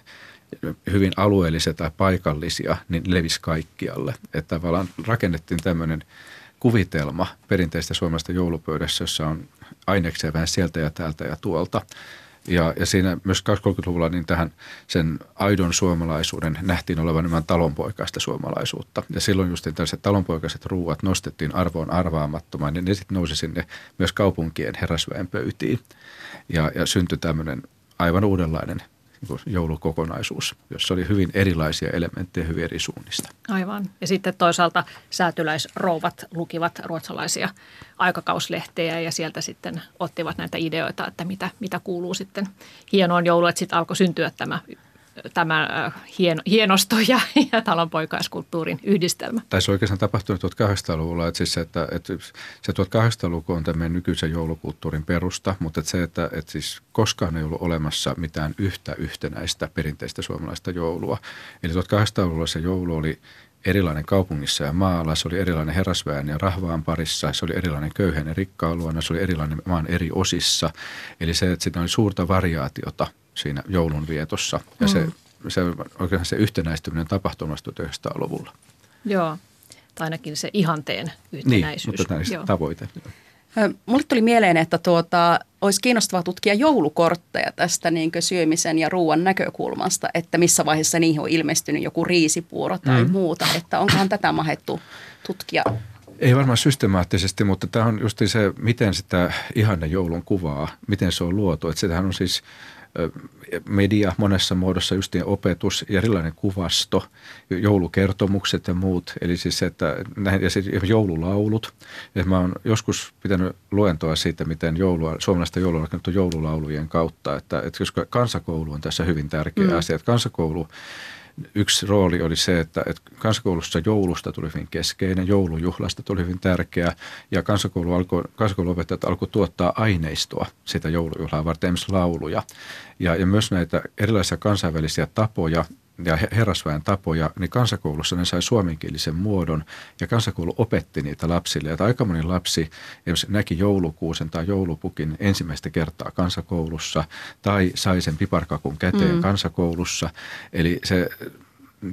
hyvin alueellisia tai paikallisia, niin levisi kaikkialle. Että tavallaan rakennettiin tämmöinen kuvitelma perinteistä suomalaisesta joulupöydässä, jossa on aineksia vähän sieltä ja täältä ja tuolta. Ja, ja siinä myös 20-30-luvulla niin tähän sen aidon suomalaisuuden nähtiin olevan enemmän talonpoikaista suomalaisuutta. Ja silloin just tällaiset talonpoikaiset ruuat nostettiin arvoon arvaamattomaan, niin ne sitten nousi sinne myös kaupunkien herrasväen pöytiin. Ja, ja syntyi tämmöinen aivan uudenlainen niin joulukokonaisuus, jossa oli hyvin erilaisia elementtejä hyvin eri suunnista. Aivan. Ja sitten toisaalta säätyläisrouvat lukivat ruotsalaisia aikakauslehtejä ja sieltä sitten ottivat näitä ideoita, että mitä, mitä kuuluu sitten hienoon jouluun, että sitten alkoi syntyä tämä tämä hieno, hienosto ja, ja talonpoikaiskulttuurin yhdistelmä. Tai se oikeastaan tapahtunut 1800-luvulla, että, siis, että, että se 1800-luku on tämän nykyisen joulukulttuurin perusta, mutta että se, että, että siis koskaan ei ollut olemassa mitään yhtä yhtenäistä perinteistä suomalaista joulua. Eli 1800-luvulla se joulu oli erilainen kaupungissa ja maalla, se oli erilainen herrasväen ja rahvaan parissa, se oli erilainen köyhän ja rikkaan luona, se oli erilainen maan eri osissa. Eli se, että siinä oli suurta variaatiota – siinä joulun vietossa. Ja mm. se, se, oikeastaan se yhtenäistyminen tapahtumasta 1900-luvulla. Joo, tai ainakin se ihanteen yhtenäisyys. Niin, mutta tämä tavoite. Mulle tuli mieleen, että tuota, olisi kiinnostavaa tutkia joulukortteja tästä niin syömisen ja ruoan näkökulmasta, että missä vaiheessa niihin on ilmestynyt joku riisipuuro tai mm. muuta, että onkohan tätä mahettu tutkia? Ei varmaan systemaattisesti, mutta tämä on just se, miten sitä ihanne joulun kuvaa, miten se on luotu. Että sitähän on siis media monessa muodossa, just niin opetus ja erilainen kuvasto, joulukertomukset ja muut. Eli siis että ja siis joululaulut. Ja mä oon joskus pitänyt luentoa siitä, miten joulua, suomalaista joulua on rakennettu joululaulujen kautta. Että, että koska kansakoulu on tässä hyvin tärkeä mm. asia. Että kansakoulu yksi rooli oli se, että, että kansakoulussa joulusta tuli hyvin keskeinen, joulujuhlasta tuli hyvin tärkeä ja kansakoulu alkoi, kansakouluopettajat alkoi tuottaa aineistoa sitä joulujuhlaa varten, esimerkiksi lauluja. Ja, ja myös näitä erilaisia kansainvälisiä tapoja, ja herrasväen tapoja, niin kansakoulussa ne sai suomenkielisen muodon ja kansakoulu opetti niitä lapsille. Että aika moni lapsi näki joulukuusen tai joulupukin ensimmäistä kertaa kansakoulussa tai sai sen piparkakun käteen mm. kansakoulussa. Eli se,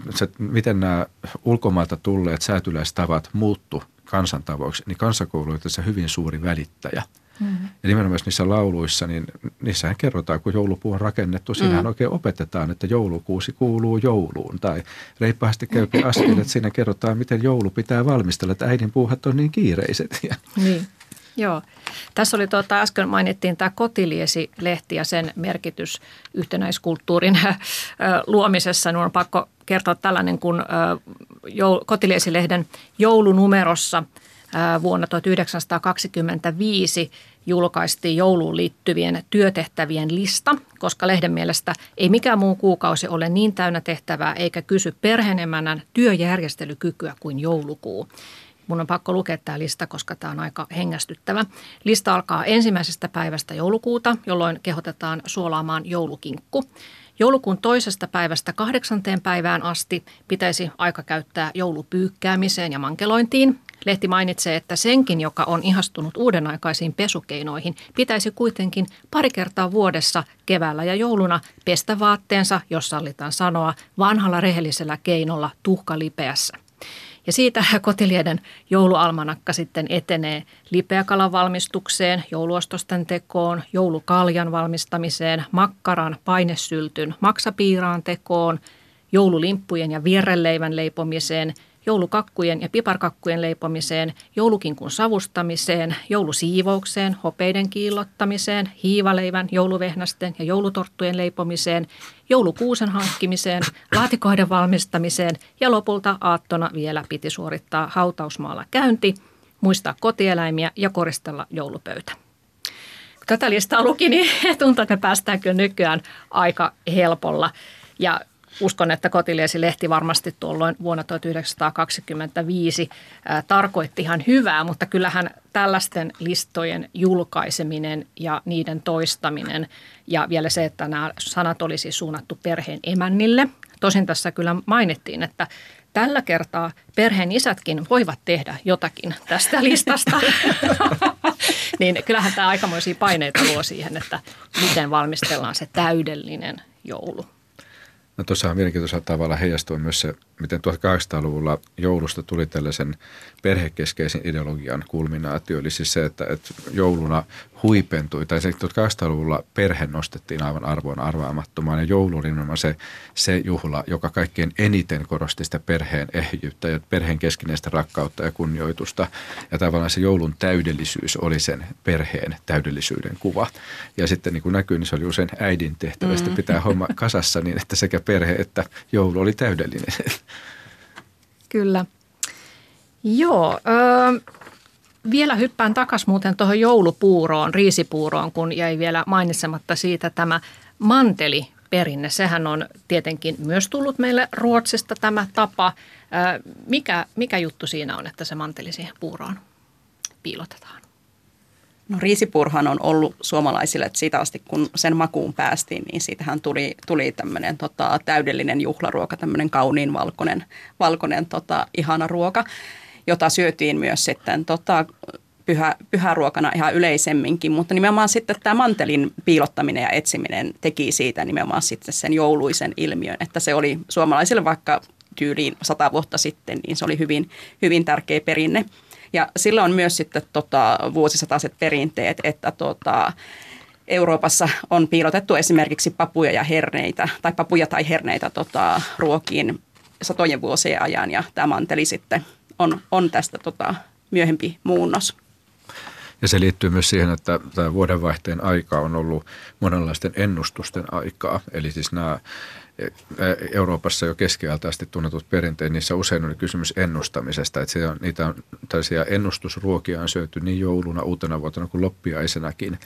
se, miten nämä ulkomailta tulleet säätyläistavat muuttu kansantavoiksi, niin kansakoulu on tässä hyvin suuri välittäjä – Mm-hmm. Ja nimenomaan niissä lauluissa, niin niissähän kerrotaan, kun joulupuu on rakennettu, siinähän mm. oikein opetetaan, että joulukuusi kuuluu jouluun. Tai reippaasti käypi askel, että siinä kerrotaan, miten joulu pitää valmistella, että äidin puuhat on niin kiireiset. Niin. Joo. Tässä oli tuota, äsken mainittiin tämä Kotiliesi-lehti ja sen merkitys yhtenäiskulttuurin luomisessa. Minun on pakko kertoa tällainen, kun Kotiliesi-lehden joulunumerossa – vuonna 1925 julkaistiin jouluun liittyvien työtehtävien lista, koska lehden mielestä ei mikään muu kuukausi ole niin täynnä tehtävää eikä kysy perheenemänän työjärjestelykykyä kuin joulukuu. Mun on pakko lukea tämä lista, koska tämä on aika hengästyttävä. Lista alkaa ensimmäisestä päivästä joulukuuta, jolloin kehotetaan suolaamaan joulukinkku. Joulukuun toisesta päivästä kahdeksanteen päivään asti pitäisi aika käyttää joulupyykkäämiseen ja mankelointiin. Lehti mainitsee, että senkin, joka on ihastunut uudenaikaisiin pesukeinoihin, pitäisi kuitenkin pari kertaa vuodessa keväällä ja jouluna pestä vaatteensa, jos sallitaan sanoa, vanhalla rehellisellä keinolla tuhkalipeässä. Ja siitä kotilieden joulualmanakka sitten etenee lipeäkalan valmistukseen, jouluostosten tekoon, joulukaljan valmistamiseen, makkaran, painesyltyn, maksapiiraan tekoon, joululimppujen ja vierreleivän leipomiseen – joulukakkujen ja piparkakkujen leipomiseen, joulukinkun savustamiseen, joulusiivoukseen, hopeiden kiillottamiseen, hiivaleivän, jouluvehnästen ja joulutorttujen leipomiseen, joulukuusen hankkimiseen, laatikoiden valmistamiseen ja lopulta aattona vielä piti suorittaa hautausmaalla käynti, muistaa kotieläimiä ja koristella joulupöytä tätä listaa luki, niin tuntuu, että me päästään kyllä nykyään aika helpolla. Ja uskon, että Kotiliesi-lehti varmasti tuolloin vuonna 1925 ää, tarkoitti ihan hyvää, mutta kyllähän tällaisten listojen julkaiseminen ja niiden toistaminen ja vielä se, että nämä sanat olisi suunnattu perheen emännille. Tosin tässä kyllä mainittiin, että tällä kertaa perheen isätkin voivat tehdä jotakin tästä listasta. niin kyllähän tämä aikamoisia paineita luo siihen, että miten valmistellaan se täydellinen joulu. No tuossa on mielenkiintoisella tavalla heijastua myös se, miten 1800-luvulla joulusta tuli tällaisen perhekeskeisen ideologian kulminaatio. Eli siis se, että, että jouluna huipentui, tai se 1800-luvulla perhe nostettiin aivan arvoon arvaamattomaan. Ja joulu oli nimenomaan se, se juhla, joka kaikkein eniten korosti sitä perheen ehjyyttä ja perheen keskinäistä rakkautta ja kunnioitusta. Ja tavallaan se joulun täydellisyys oli sen perheen täydellisyyden kuva. Ja sitten niin kuin näkyy, niin se oli usein äidin tehtävästä mm. pitää homma kasassa niin, että sekä perhe että joulu oli täydellinen. Kyllä. Joo, öö, vielä hyppään takaisin muuten tuohon joulupuuroon, riisipuuroon, kun jäi vielä mainitsematta siitä tämä manteli perinne. Sehän on tietenkin myös tullut meille Ruotsista tämä tapa. Mikä, mikä juttu siinä on, että se manteli siihen puuroon piilotetaan? No riisipurhan on ollut suomalaisille, että siitä asti kun sen makuun päästiin, niin siitähän tuli, tuli tämmöinen tota, täydellinen juhlaruoka, tämmöinen kauniin valkoinen, valkoinen tota, ihana ruoka, jota syötiin myös sitten tota, pyhä, pyhäruokana ihan yleisemminkin, mutta nimenomaan sitten tämä mantelin piilottaminen ja etsiminen teki siitä nimenomaan sitten sen jouluisen ilmiön, että se oli suomalaisille vaikka tyyliin sata vuotta sitten, niin se oli hyvin, hyvin tärkeä perinne. Ja sillä on myös sitten tota, vuosisataiset perinteet, että tota, Euroopassa on piilotettu esimerkiksi papuja ja herneitä, tai papuja tai herneitä tota, ruokiin satojen vuosien ajan, ja tämä manteli sitten on, on tästä tota, myöhempi muunnos. Ja se liittyy myös siihen, että tämä vuodenvaihteen aika on ollut monenlaisten ennustusten aikaa. Eli siis nämä Euroopassa jo keskiajalta asti tunnetut perinteet, niissä usein oli kysymys ennustamisesta. Että se on, niitä on, tällaisia ennustusruokia on syöty niin jouluna, uutena vuotena kuin loppiaisenakin.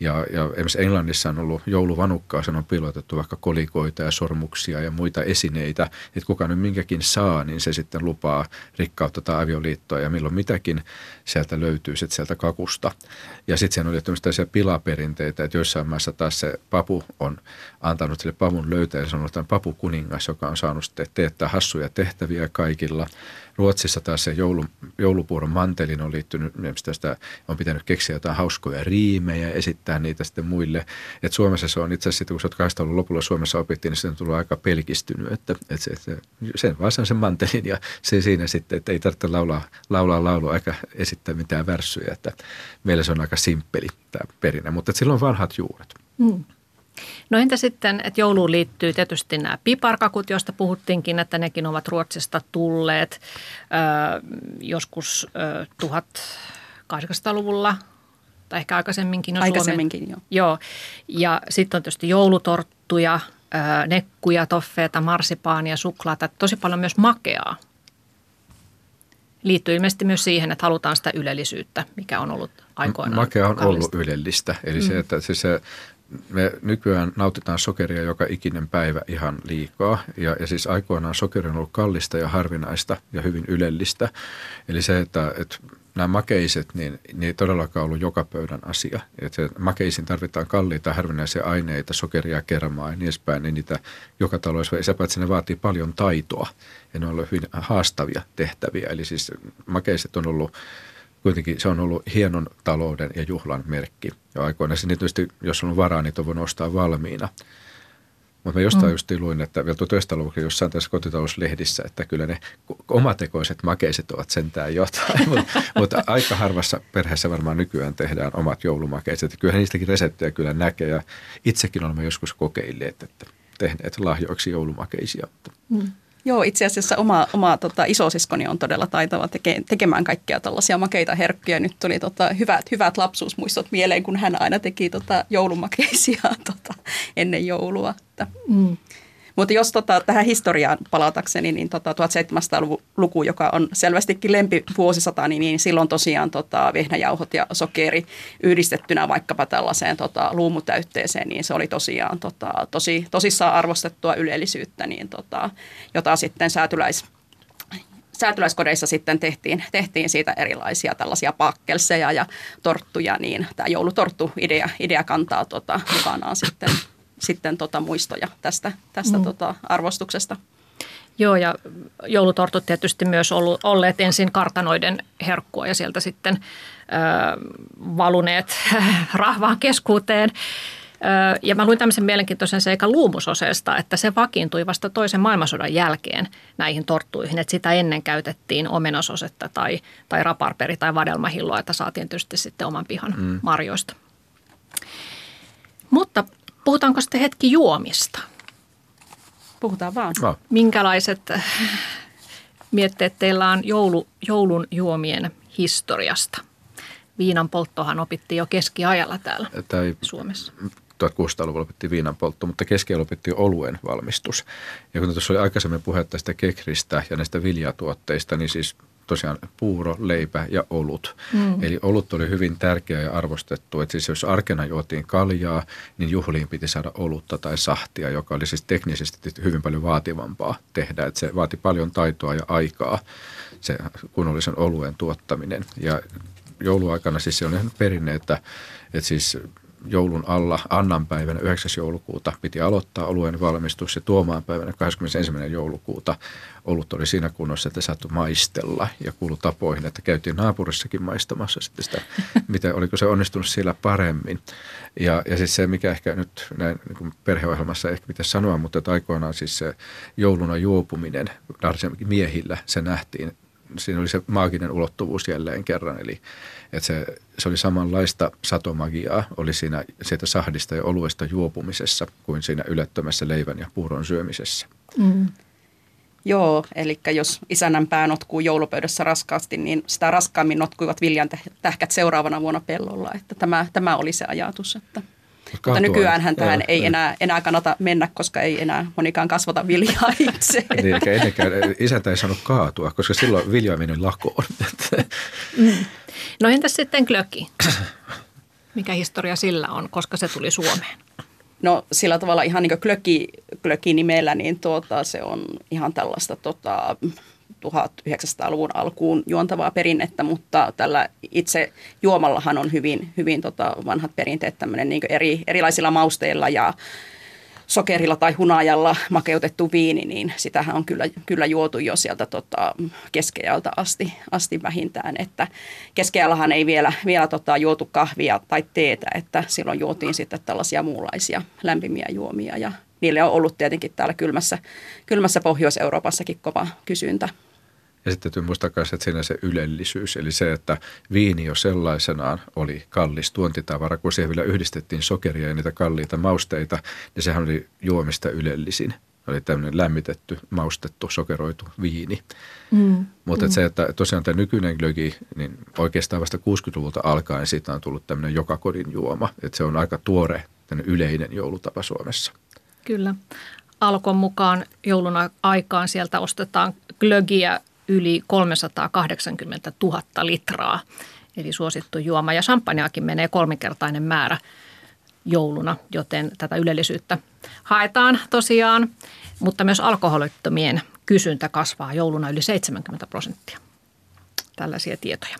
Ja, ja esimerkiksi Englannissa on ollut jouluvanukkaa, sen on pilotettu vaikka kolikoita ja sormuksia ja muita esineitä. Että kuka nyt minkäkin saa, niin se sitten lupaa rikkautta tai avioliittoa ja milloin mitäkin sieltä löytyy sitten sieltä kakusta. Ja sitten siellä oli tämmöisiä pilaperinteitä, että joissain maissa taas se papu on antanut sille pavun löytäjälle, se on ollut papu kuningas, joka on saanut sitten teettää hassuja tehtäviä kaikilla – Ruotsissa taas se joulu, joulupuuron mantelin on liittynyt, tästä on pitänyt keksiä jotain hauskoja riimejä ja esittää niitä sitten muille. Et Suomessa se on itse asiassa, kun 80-luvun lopulla Suomessa opittiin, niin se on tullut aika pelkistynyt, että, että se, se, sen vaan sen mantelin ja se siinä sitten, että ei tarvitse laulaa, laulaa laulua eikä esittää mitään värssyjä, että meillä se on aika simppeli tämä perinne, mutta sillä on vanhat juuret. Mm. No entä sitten, että jouluun liittyy tietysti nämä piparkakut, joista puhuttiinkin, että nekin ovat Ruotsista tulleet ö, joskus ö, 1800-luvulla tai ehkä aikaisemminkin. Jo aikaisemminkin, Suomen. joo. Joo, ja sitten on tietysti joulutorttuja, ö, nekkuja, toffeita, marsipaania, suklaata, tosi paljon myös makeaa. Liittyy ilmeisesti myös siihen, että halutaan sitä ylellisyyttä, mikä on ollut aikoinaan Makea on kallista. ollut ylellistä. Eli mm. se, että se, se me nykyään nautitaan sokeria joka ikinen päivä ihan liikaa. Ja, ja siis aikoinaan sokeri on ollut kallista ja harvinaista ja hyvin ylellistä. Eli se, että, että nämä makeiset, niin, niin ei todellakaan ollut joka pöydän asia. Että makeisiin tarvitaan kalliita harvinaisia aineita, sokeria, kermaa ja niin edespäin, niin niitä joka taloissa, ja paitsi ne vaatii paljon taitoa ja ne on ollut hyvin haastavia tehtäviä. Eli siis makeiset on ollut kuitenkin se on ollut hienon talouden ja juhlan merkki. Ja aikoina se tietysti, jos on varaa, niin voi ostaa valmiina. Mutta mä jostain mm. just luin, että vielä 1900-luvulla jossain tässä kotitalouslehdissä, että kyllä ne omatekoiset makeiset ovat sentään jotain. mutta, mutta aika harvassa perheessä varmaan nykyään tehdään omat joulumakeiset. Kyllähän niistäkin reseptejä kyllä näkee ja itsekin olemme joskus kokeilleet, että tehneet lahjoiksi joulumakeisia. Mm. Joo, itse asiassa oma, oma tota, isosiskoni on todella taitava teke, tekemään kaikkia tällaisia makeita herkkuja. Nyt tuli tota, hyvät, hyvät lapsuusmuistot mieleen, kun hän aina teki tota, joulumakeisia tota, ennen joulua. Mm. Mutta jos tota, tähän historiaan palatakseni, niin tota, 1700-luku, joka on selvästikin lempivuosisata, niin, niin silloin tosiaan tota, vehnäjauhot ja sokeri yhdistettynä vaikkapa tällaiseen tota, luumutäytteeseen, niin se oli tosiaan tota, tosi, tosissaan arvostettua ylellisyyttä, niin, tota, jota sitten säätyläis säätyläiskodeissa sitten tehtiin, tehtiin siitä erilaisia tällaisia pakkelseja ja torttuja, niin tämä joulutorttu-idea idea kantaa tota, mukanaan sitten sitten tota muistoja tästä, tästä mm. tota arvostuksesta. Joo, ja joulutortut tietysti myös ollut, olleet ensin kartanoiden herkkua ja sieltä sitten ö, valuneet rahvaan keskuuteen. Ö, ja mä luin tämmöisen mielenkiintoisen seikan luumusoseesta, että se vakiintui vasta toisen maailmansodan jälkeen näihin torttuihin. Että sitä ennen käytettiin omenasosetta tai, tai raparperi tai vadelmahilloa, että saatiin tietysti sitten oman pihan mm. marjoista. Mutta Puhutaanko sitten hetki juomista? Puhutaan vaan. No. Minkälaiset äh, mietteet teillä on joulu, joulun juomien historiasta? Viinan polttohan opittiin jo keskiajalla täällä Tai Suomessa. 1600-luvulla opittiin viinan poltto, mutta keskiajalla opittiin oluen valmistus. Ja kun tuossa oli aikaisemmin puhetta tästä kekristä ja näistä viljatuotteista, niin siis tosiaan puuro, leipä ja olut. Mm. Eli olut oli hyvin tärkeä ja arvostettu. Että siis jos arkena juotiin kaljaa, niin juhliin piti saada olutta tai sahtia, joka oli siis teknisesti hyvin paljon vaativampaa tehdä. Että se vaati paljon taitoa ja aikaa, se kunnollisen oluen tuottaminen. Ja jouluaikana siis se on ihan perinne, että, että siis joulun alla Annan päivänä 9. joulukuuta piti aloittaa oluen valmistus ja Tuomaan päivänä 21. joulukuuta olut oli siinä kunnossa, että saattoi maistella ja kuulu tapoihin, että käytiin naapurissakin maistamassa sitten sitä, mitä, oliko se onnistunut siellä paremmin. Ja, ja siis se, mikä ehkä nyt näin niin perheohjelmassa ehkä pitäisi sanoa, mutta että aikoinaan siis se jouluna juopuminen, miehillä se nähtiin siinä oli se maaginen ulottuvuus jälleen kerran. Eli että se, se oli samanlaista satomagiaa, oli siinä sieltä sahdista ja oluesta juopumisessa kuin siinä ylettömässä leivän ja puuron syömisessä. Mm. Joo, eli jos isännän pää notkuu joulupöydässä raskaasti, niin sitä raskaammin notkuivat viljan tähkät seuraavana vuonna pellolla. Että tämä, tämä oli se ajatus. Että. Mutta nykyään tähän ei enää, enää kannata mennä, koska ei enää monikaan kasvata viljaa itse. niin, eikä ennenkään isäntä ei saanut kaatua, koska silloin vilja meni lakoon. mm. No entäs sitten klöki? Mikä historia sillä on, koska se tuli Suomeen? No sillä tavalla ihan niin kuin klöki, klöki nimellä, niin tuota, se on ihan tällaista tota, 1900-luvun alkuun juontavaa perinnettä, mutta tällä itse juomallahan on hyvin, hyvin tota vanhat perinteet niin eri, erilaisilla mausteilla ja sokerilla tai hunajalla makeutettu viini, niin sitähän on kyllä, kyllä juotu jo sieltä tota, keskeältä asti, asti vähintään. Että keskeällähän ei vielä, vielä tota, juotu kahvia tai teetä, että silloin juotiin sitten tällaisia muunlaisia lämpimiä juomia ja niille on ollut tietenkin täällä kylmässä, kylmässä Pohjois-Euroopassakin kova kysyntä. Ja sitten täytyy muistaa myös, että siinä se ylellisyys, eli se, että viini jo sellaisenaan oli kallis tuontitavara, kun siihen vielä yhdistettiin sokeria ja niitä kalliita mausteita, niin sehän oli juomista ylellisin. Oli tämmöinen lämmitetty, maustettu, sokeroitu viini. Mm, Mutta mm. se, että tosiaan tämä nykyinen glögi, niin oikeastaan vasta 60-luvulta alkaen siitä on tullut tämmöinen joka kodin juoma. Että se on aika tuore yleinen joulutapa Suomessa. Kyllä. Alkon mukaan joulun aikaan sieltä ostetaan glögiä yli 380 000 litraa, eli suosittu juoma. Ja champagneakin menee kolminkertainen määrä jouluna, joten tätä ylellisyyttä haetaan tosiaan. Mutta myös alkoholittomien kysyntä kasvaa jouluna yli 70 prosenttia. Tällaisia tietoja.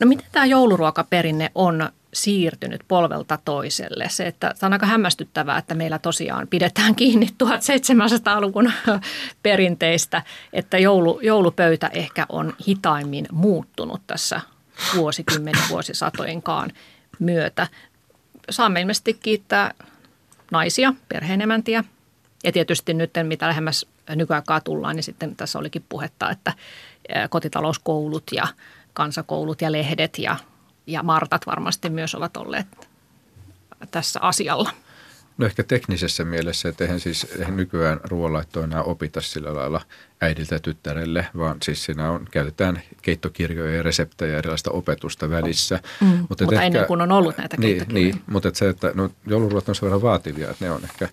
No miten tämä jouluruokaperinne on siirtynyt polvelta toiselle. Se, että tämä on aika hämmästyttävää, että meillä tosiaan pidetään kiinni 1700-luvun perinteistä, että joulu, joulupöytä ehkä on hitaimmin muuttunut tässä vuosikymmenen vuosisatojenkaan myötä. Saamme ilmeisesti kiittää naisia, perheenemäntiä ja tietysti nyt mitä lähemmäs nykyaikaa tullaan, niin sitten tässä olikin puhetta, että kotitalouskoulut ja kansakoulut ja lehdet ja ja Martat varmasti myös ovat olleet tässä asialla. No ehkä teknisessä mielessä, että eihän siis eihän nykyään ruoanlaittoa enää opita sillä lailla äidiltä tyttärelle, vaan siis siinä on, käytetään keittokirjoja ja reseptejä ja erilaista opetusta välissä. Mm, mutta mutta ehkä, ennen kuin on ollut näitä niin, niin, mutta että se, että no, jouluruot on sen verran vaativia, että ne on ehkä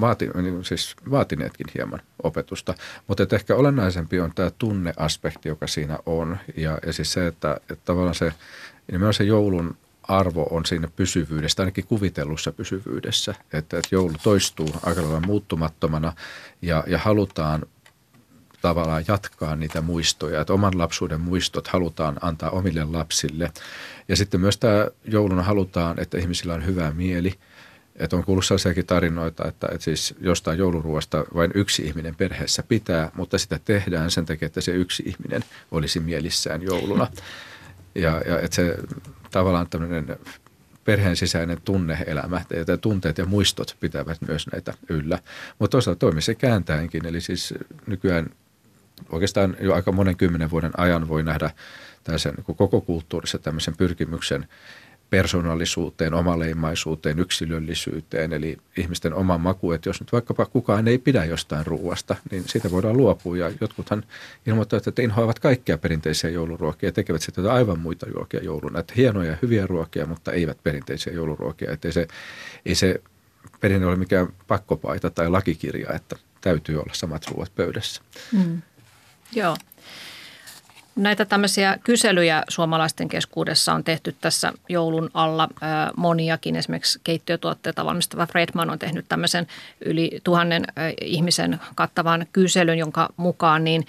vaati, niin siis vaatineetkin hieman opetusta. Mutta että ehkä olennaisempi on tämä tunneaspekti, joka siinä on. Ja, ja siis se, että, että tavallaan se ja nimenomaan se joulun arvo on siinä pysyvyydessä, ainakin kuvitellussa pysyvyydessä, että, että joulu toistuu aika lailla muuttumattomana ja, ja halutaan tavallaan jatkaa niitä muistoja, että oman lapsuuden muistot halutaan antaa omille lapsille. Ja sitten myös tämä jouluna halutaan, että ihmisillä on hyvä mieli. Että on kuullut sellaisiakin tarinoita, että, että siis jostain jouluruoasta vain yksi ihminen perheessä pitää, mutta sitä tehdään sen takia, että se yksi ihminen olisi mielissään jouluna. Ja, ja että se tavallaan tämmöinen perheen sisäinen tunneelämä ja tunteet ja muistot pitävät myös näitä yllä. Mutta toisaalta toimii se kääntäenkin, eli siis nykyään oikeastaan jo aika monen kymmenen vuoden ajan voi nähdä tällaisen koko kulttuurissa tämmöisen pyrkimyksen – persoonallisuuteen, omaleimaisuuteen, yksilöllisyyteen, eli ihmisten oman maku, että jos nyt vaikkapa kukaan ei pidä jostain ruuasta, niin siitä voidaan luopua. Ja jotkuthan ilmoittavat, että inhoavat kaikkia perinteisiä jouluruokia ja tekevät sitten aivan muita ruokia jouluna. Että hienoja, hyviä ruokia, mutta eivät perinteisiä jouluruokia. Että ei se, ei se perinne ole mikään pakkopaita tai lakikirja, että täytyy olla samat ruoat pöydässä. Mm. Joo. Näitä tämmöisiä kyselyjä suomalaisten keskuudessa on tehty tässä joulun alla moniakin. Esimerkiksi keittiötuotteita valmistava Fredman on tehnyt tämmöisen yli tuhannen ihmisen kattavan kyselyn, jonka mukaan niin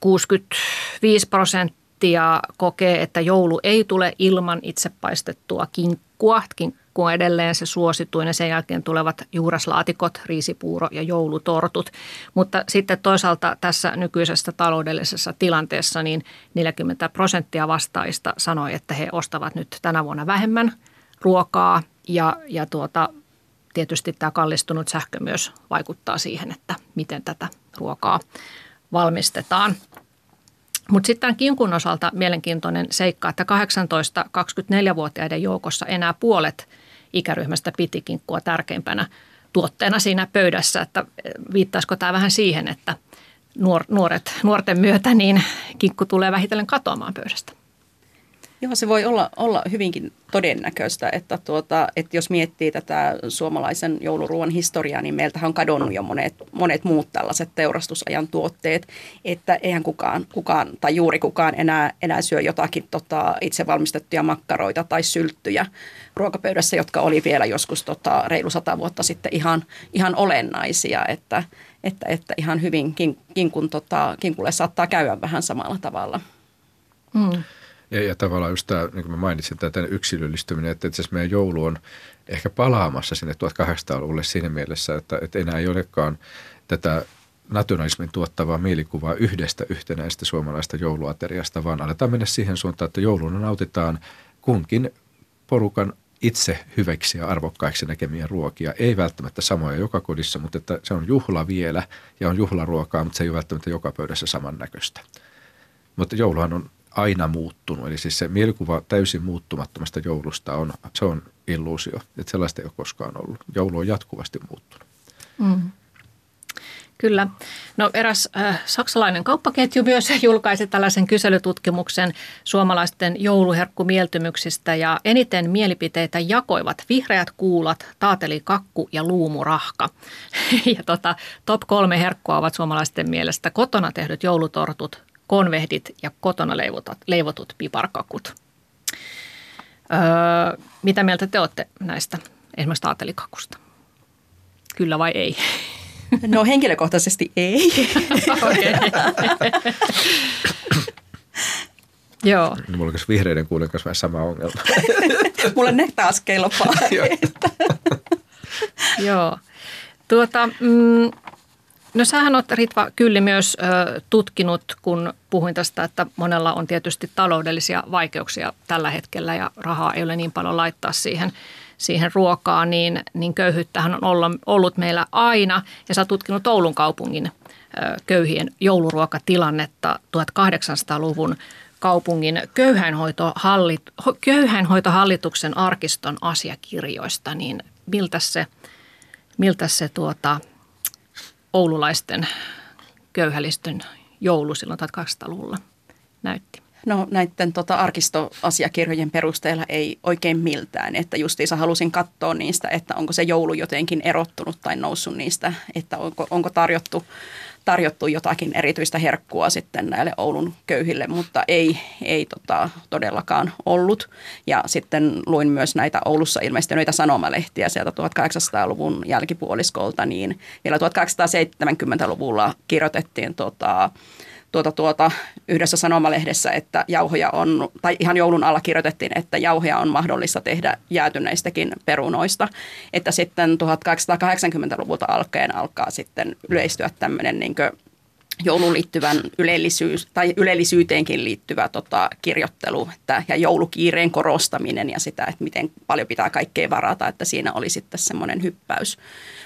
65 prosenttia kokee, että joulu ei tule ilman itse paistettua Kinkku on edelleen se suosituin ja sen jälkeen tulevat juuraslaatikot, riisipuuro ja joulutortut. Mutta sitten toisaalta tässä nykyisessä taloudellisessa tilanteessa niin 40 prosenttia vastaista sanoi, että he ostavat nyt tänä vuonna vähemmän ruokaa ja, ja tuota, tietysti tämä kallistunut sähkö myös vaikuttaa siihen, että miten tätä ruokaa valmistetaan. Mutta sitten tämän kinkun osalta mielenkiintoinen seikka, että 18-24-vuotiaiden joukossa enää puolet ikäryhmästä piti kinkkua tärkeimpänä tuotteena siinä pöydässä, että viittaisiko tämä vähän siihen, että nuor, nuoret, nuorten myötä niin kinkku tulee vähitellen katoamaan pöydästä. Joo, se voi olla, olla hyvinkin todennäköistä, että, tuota, että jos miettii tätä suomalaisen jouluruoan historiaa, niin meiltähän on kadonnut jo monet, monet muut tällaiset teurastusajan tuotteet, että eihän kukaan, kukaan tai juuri kukaan enää, enää syö jotakin tota, itse valmistettuja makkaroita tai sylttyjä ruokapöydässä, jotka oli vielä joskus tota, reilu sata vuotta sitten ihan, ihan olennaisia, että, että, että ihan hyvin kinkun, tota, kinkulle saattaa käydä vähän samalla tavalla. Mm. Ja, ja tavallaan just tämä, niin kuin mä mainitsin, tämä yksilöllistyminen, että itse asiassa meidän joulu on ehkä palaamassa sinne 1800-luvulle siinä mielessä, että, että enää ei olekaan tätä nationalismin tuottavaa mielikuvaa yhdestä yhtenäistä suomalaista jouluateriasta, vaan aletaan mennä siihen suuntaan, että jouluna nautitaan kunkin porukan itse hyväksi ja arvokkaiksi näkemiä ruokia. Ei välttämättä samoja joka kodissa, mutta että se on juhla vielä ja on juhlaruokaa, mutta se ei ole välttämättä joka pöydässä samannäköistä. Mutta jouluhan on aina muuttunut. Eli siis se mielikuva täysin muuttumattomasta joulusta on, se on illuusio. Että sellaista ei ole koskaan ollut. Joulu on jatkuvasti muuttunut. Mm. Kyllä. No eräs äh, saksalainen kauppaketju myös julkaisi tällaisen kyselytutkimuksen suomalaisten jouluherkkumieltymyksistä ja eniten mielipiteitä jakoivat vihreät kuulat, taatelikakku ja luumurahka. ja tota, top kolme herkkua ovat suomalaisten mielestä kotona tehdyt joulutortut, konvehdit ja kotona leivotut, leivotut piparkakut. Öö, mitä mieltä te olette näistä esimerkiksi taatelikakusta? Kyllä vai ei? No henkilökohtaisesti ei. Joo. No, mulla on vihreiden kuulen kanssa vähän sama ongelma. Mulle ne taas kelpaa. Joo. Tuota, mm, No sähän olet Ritva Kylli myös ö, tutkinut, kun puhuin tästä, että monella on tietysti taloudellisia vaikeuksia tällä hetkellä ja rahaa ei ole niin paljon laittaa siihen, siihen ruokaan, niin, niin köyhyyttähän on ollut, ollut meillä aina. Ja sä oot tutkinut Oulun kaupungin ö, köyhien jouluruokatilannetta 1800-luvun kaupungin köyhäinhoitohallit, köyhäinhoitohallituksen arkiston asiakirjoista, niin miltä se, miltä se tuota, oululaisten köyhälistön joulu silloin 1200-luvulla näytti? No näiden tota, arkistoasiakirjojen perusteella ei oikein miltään, että justiinsa halusin katsoa niistä, että onko se joulu jotenkin erottunut tai noussut niistä, että onko, onko tarjottu tarjottu jotakin erityistä herkkua sitten näille Oulun köyhille, mutta ei, ei tota, todellakaan ollut. Ja sitten luin myös näitä Oulussa ilmestyneitä sanomalehtiä sieltä 1800-luvun jälkipuoliskolta, niin vielä 1870-luvulla kirjoitettiin tota, tuota, tuota, yhdessä sanomalehdessä, että jauhoja on, tai ihan joulun alla kirjoitettiin, että jauhoja on mahdollista tehdä jäätyneistäkin perunoista. Että sitten 1880-luvulta alkaen alkaa sitten yleistyä tämmöinen niin jouluun liittyvän ylellisyys, tai ylellisyyteenkin liittyvä tota, kirjoittelu että, ja joulukiireen korostaminen ja sitä, että miten paljon pitää kaikkea varata, että siinä oli sitten semmoinen hyppäys.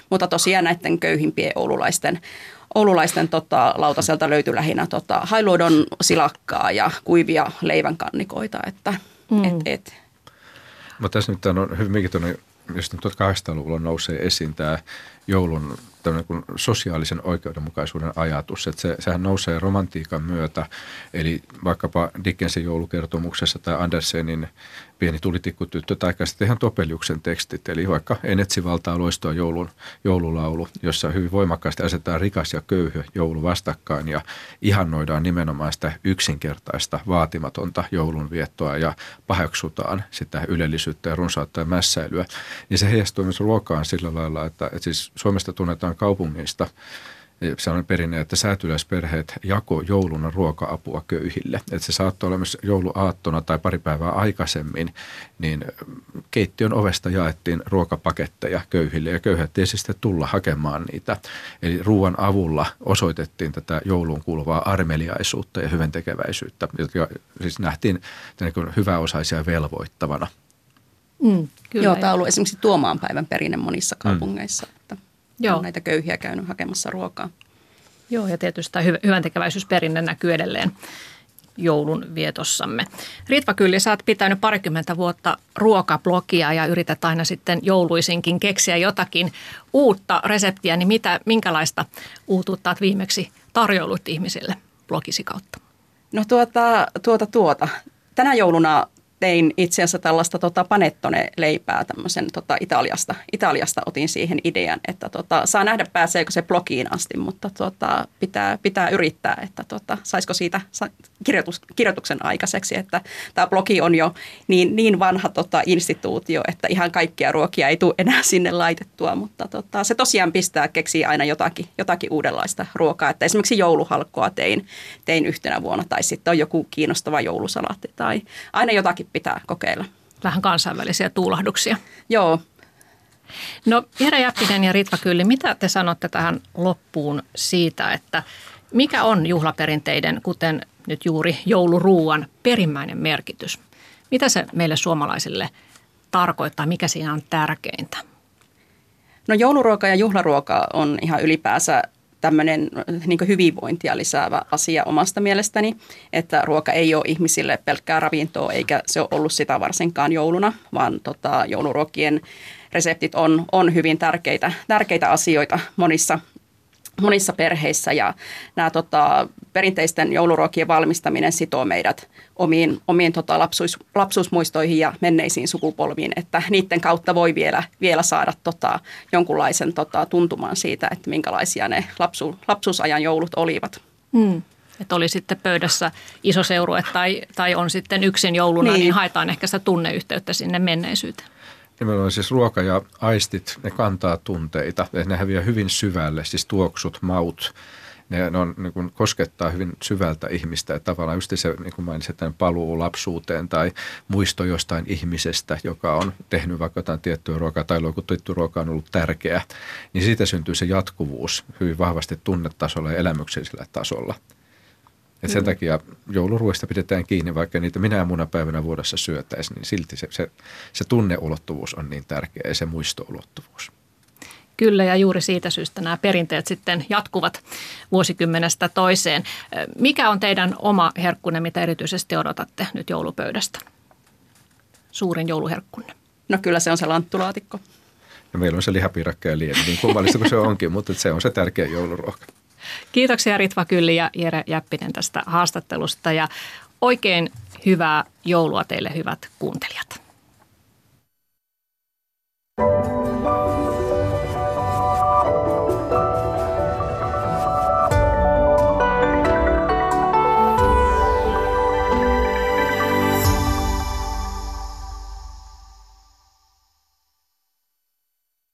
Mutta tosiaan näiden köyhimpien oululaisten oululaisten tota, lautaselta löytyi lähinnä tota, hailuodon silakkaa ja kuivia leivänkannikoita. Että, mm. et, et. Mutta tässä nyt on hyvinkin tuonne, jos 1800-luvulla nousee esiin tämä joulun tämmöinen kuin sosiaalisen oikeudenmukaisuuden ajatus, että se, sehän nousee romantiikan myötä, eli vaikkapa Dickensin joulukertomuksessa tai Andersenin pieni tulitikkutyttö tai sitten ihan Topeliuksen tekstit, eli vaikka En etsi valtaa loistua joulun, joululaulu, jossa hyvin voimakkaasti asetetaan rikas ja köyhä joulu vastakkain ja ihannoidaan nimenomaan sitä yksinkertaista, vaatimatonta joulunviettoa ja paheksutaan sitä ylellisyyttä ja runsautta ja mässäilyä, niin se heijastuu myös ruokaan sillä lailla, että, että siis Suomesta tunnetaan kaupungeista se on perinne, että säätyläisperheet jako jouluna ruoka-apua köyhille. Että se saattoi olla myös jouluaattona tai pari päivää aikaisemmin, niin keittiön ovesta jaettiin ruokapaketteja köyhille ja köyhät ei sitten tulla hakemaan niitä. Eli ruoan avulla osoitettiin tätä jouluun kuuluvaa armeliaisuutta ja hyväntekeväisyyttä, jotka siis nähtiin niin hyväosaisia velvoittavana. Mm, kyllä. Joo, tämä on ollut esimerkiksi Tuomaan päivän perinne monissa mm. kaupungeissa. Mm. Joo. on näitä köyhiä käynyt hakemassa ruokaa. Joo, ja tietysti tämä hyvän tekeväisyysperinne näkyy edelleen joulun vietossamme. Ritva Kylli, sä oot pitänyt parikymmentä vuotta ruokablogia ja yrität aina sitten jouluisinkin keksiä jotakin uutta reseptiä, niin mitä, minkälaista uutuutta oot viimeksi tarjoilut ihmisille blogisi kautta? No tuota, tuota, tuota. Tänä jouluna tein itse asiassa tällaista tota, panettone-leipää tämmöisen tota, Italiasta. Italiasta otin siihen idean, että tota, saa nähdä pääseekö se blogiin asti, mutta tota, pitää, pitää yrittää, että tota, saisiko siitä kirjoitus, kirjoituksen aikaiseksi. Että tämä blogi on jo niin, niin vanha tota, instituutio, että ihan kaikkia ruokia ei tule enää sinne laitettua, mutta tota, se tosiaan pistää keksiä aina jotakin, jotakin uudenlaista ruokaa. Että esimerkiksi jouluhalkkoa tein, tein yhtenä vuonna tai sitten on joku kiinnostava joulusalaatti tai aina jotakin pitää kokeilla. Vähän kansainvälisiä tuulahduksia. Joo. No Jere Jäppinen ja Ritva Kylli, mitä te sanotte tähän loppuun siitä, että mikä on juhlaperinteiden, kuten nyt juuri jouluruuan perimmäinen merkitys? Mitä se meille suomalaisille tarkoittaa, mikä siinä on tärkeintä? No jouluruoka ja juhlaruoka on ihan ylipäänsä tämmöinen niin hyvinvointia lisäävä asia omasta mielestäni, että ruoka ei ole ihmisille pelkkää ravintoa eikä se ole ollut sitä varsinkaan jouluna, vaan tota, jouluruokien reseptit on, on hyvin tärkeitä, tärkeitä asioita monissa monissa perheissä ja nämä tota, perinteisten jouluruokien valmistaminen sitoo meidät omiin, omiin tota, lapsuus, lapsuusmuistoihin ja menneisiin sukupolviin, että niiden kautta voi vielä, vielä saada tota, jonkunlaisen tota, tuntumaan siitä, että minkälaisia ne lapsu, lapsuusajan joulut olivat. Hmm. Että oli sitten pöydässä iso seurue tai, tai on sitten yksin jouluna, niin. niin haetaan ehkä sitä tunneyhteyttä sinne menneisyyteen. Nimenomaan siis ruoka ja aistit, ne kantaa tunteita. Ne häviää hyvin syvälle, siis tuoksut, maut. Ne, ne, on, ne kun koskettaa hyvin syvältä ihmistä. Että tavallaan just se, niin kuin mainitsin, paluu lapsuuteen tai muisto jostain ihmisestä, joka on tehnyt vaikka jotain tiettyä ruokaa tai joku tietty ruoka on ollut tärkeä. Niin siitä syntyy se jatkuvuus hyvin vahvasti tunnetasolla ja elämyksellisellä tasolla. Et sen mm. takia jouluruoista pidetään kiinni, vaikka niitä minä muuna päivänä vuodessa syötäisiin, niin silti se, se, se tunneulottuvuus on niin tärkeä ja se muistoulottuvuus. Kyllä ja juuri siitä syystä nämä perinteet sitten jatkuvat vuosikymmenestä toiseen. Mikä on teidän oma herkkunne, mitä erityisesti odotatte nyt joulupöydästä? Suurin jouluherkkunne. No kyllä se on se lanttulaatikko. Ja meillä on se lihapiirakka ja liemi, niin kummallista kuin se onkin, mutta se on se tärkeä jouluruoka. Kiitoksia Ritva Kylli ja Jere Jäppinen tästä haastattelusta ja oikein hyvää joulua teille hyvät kuuntelijat. thank you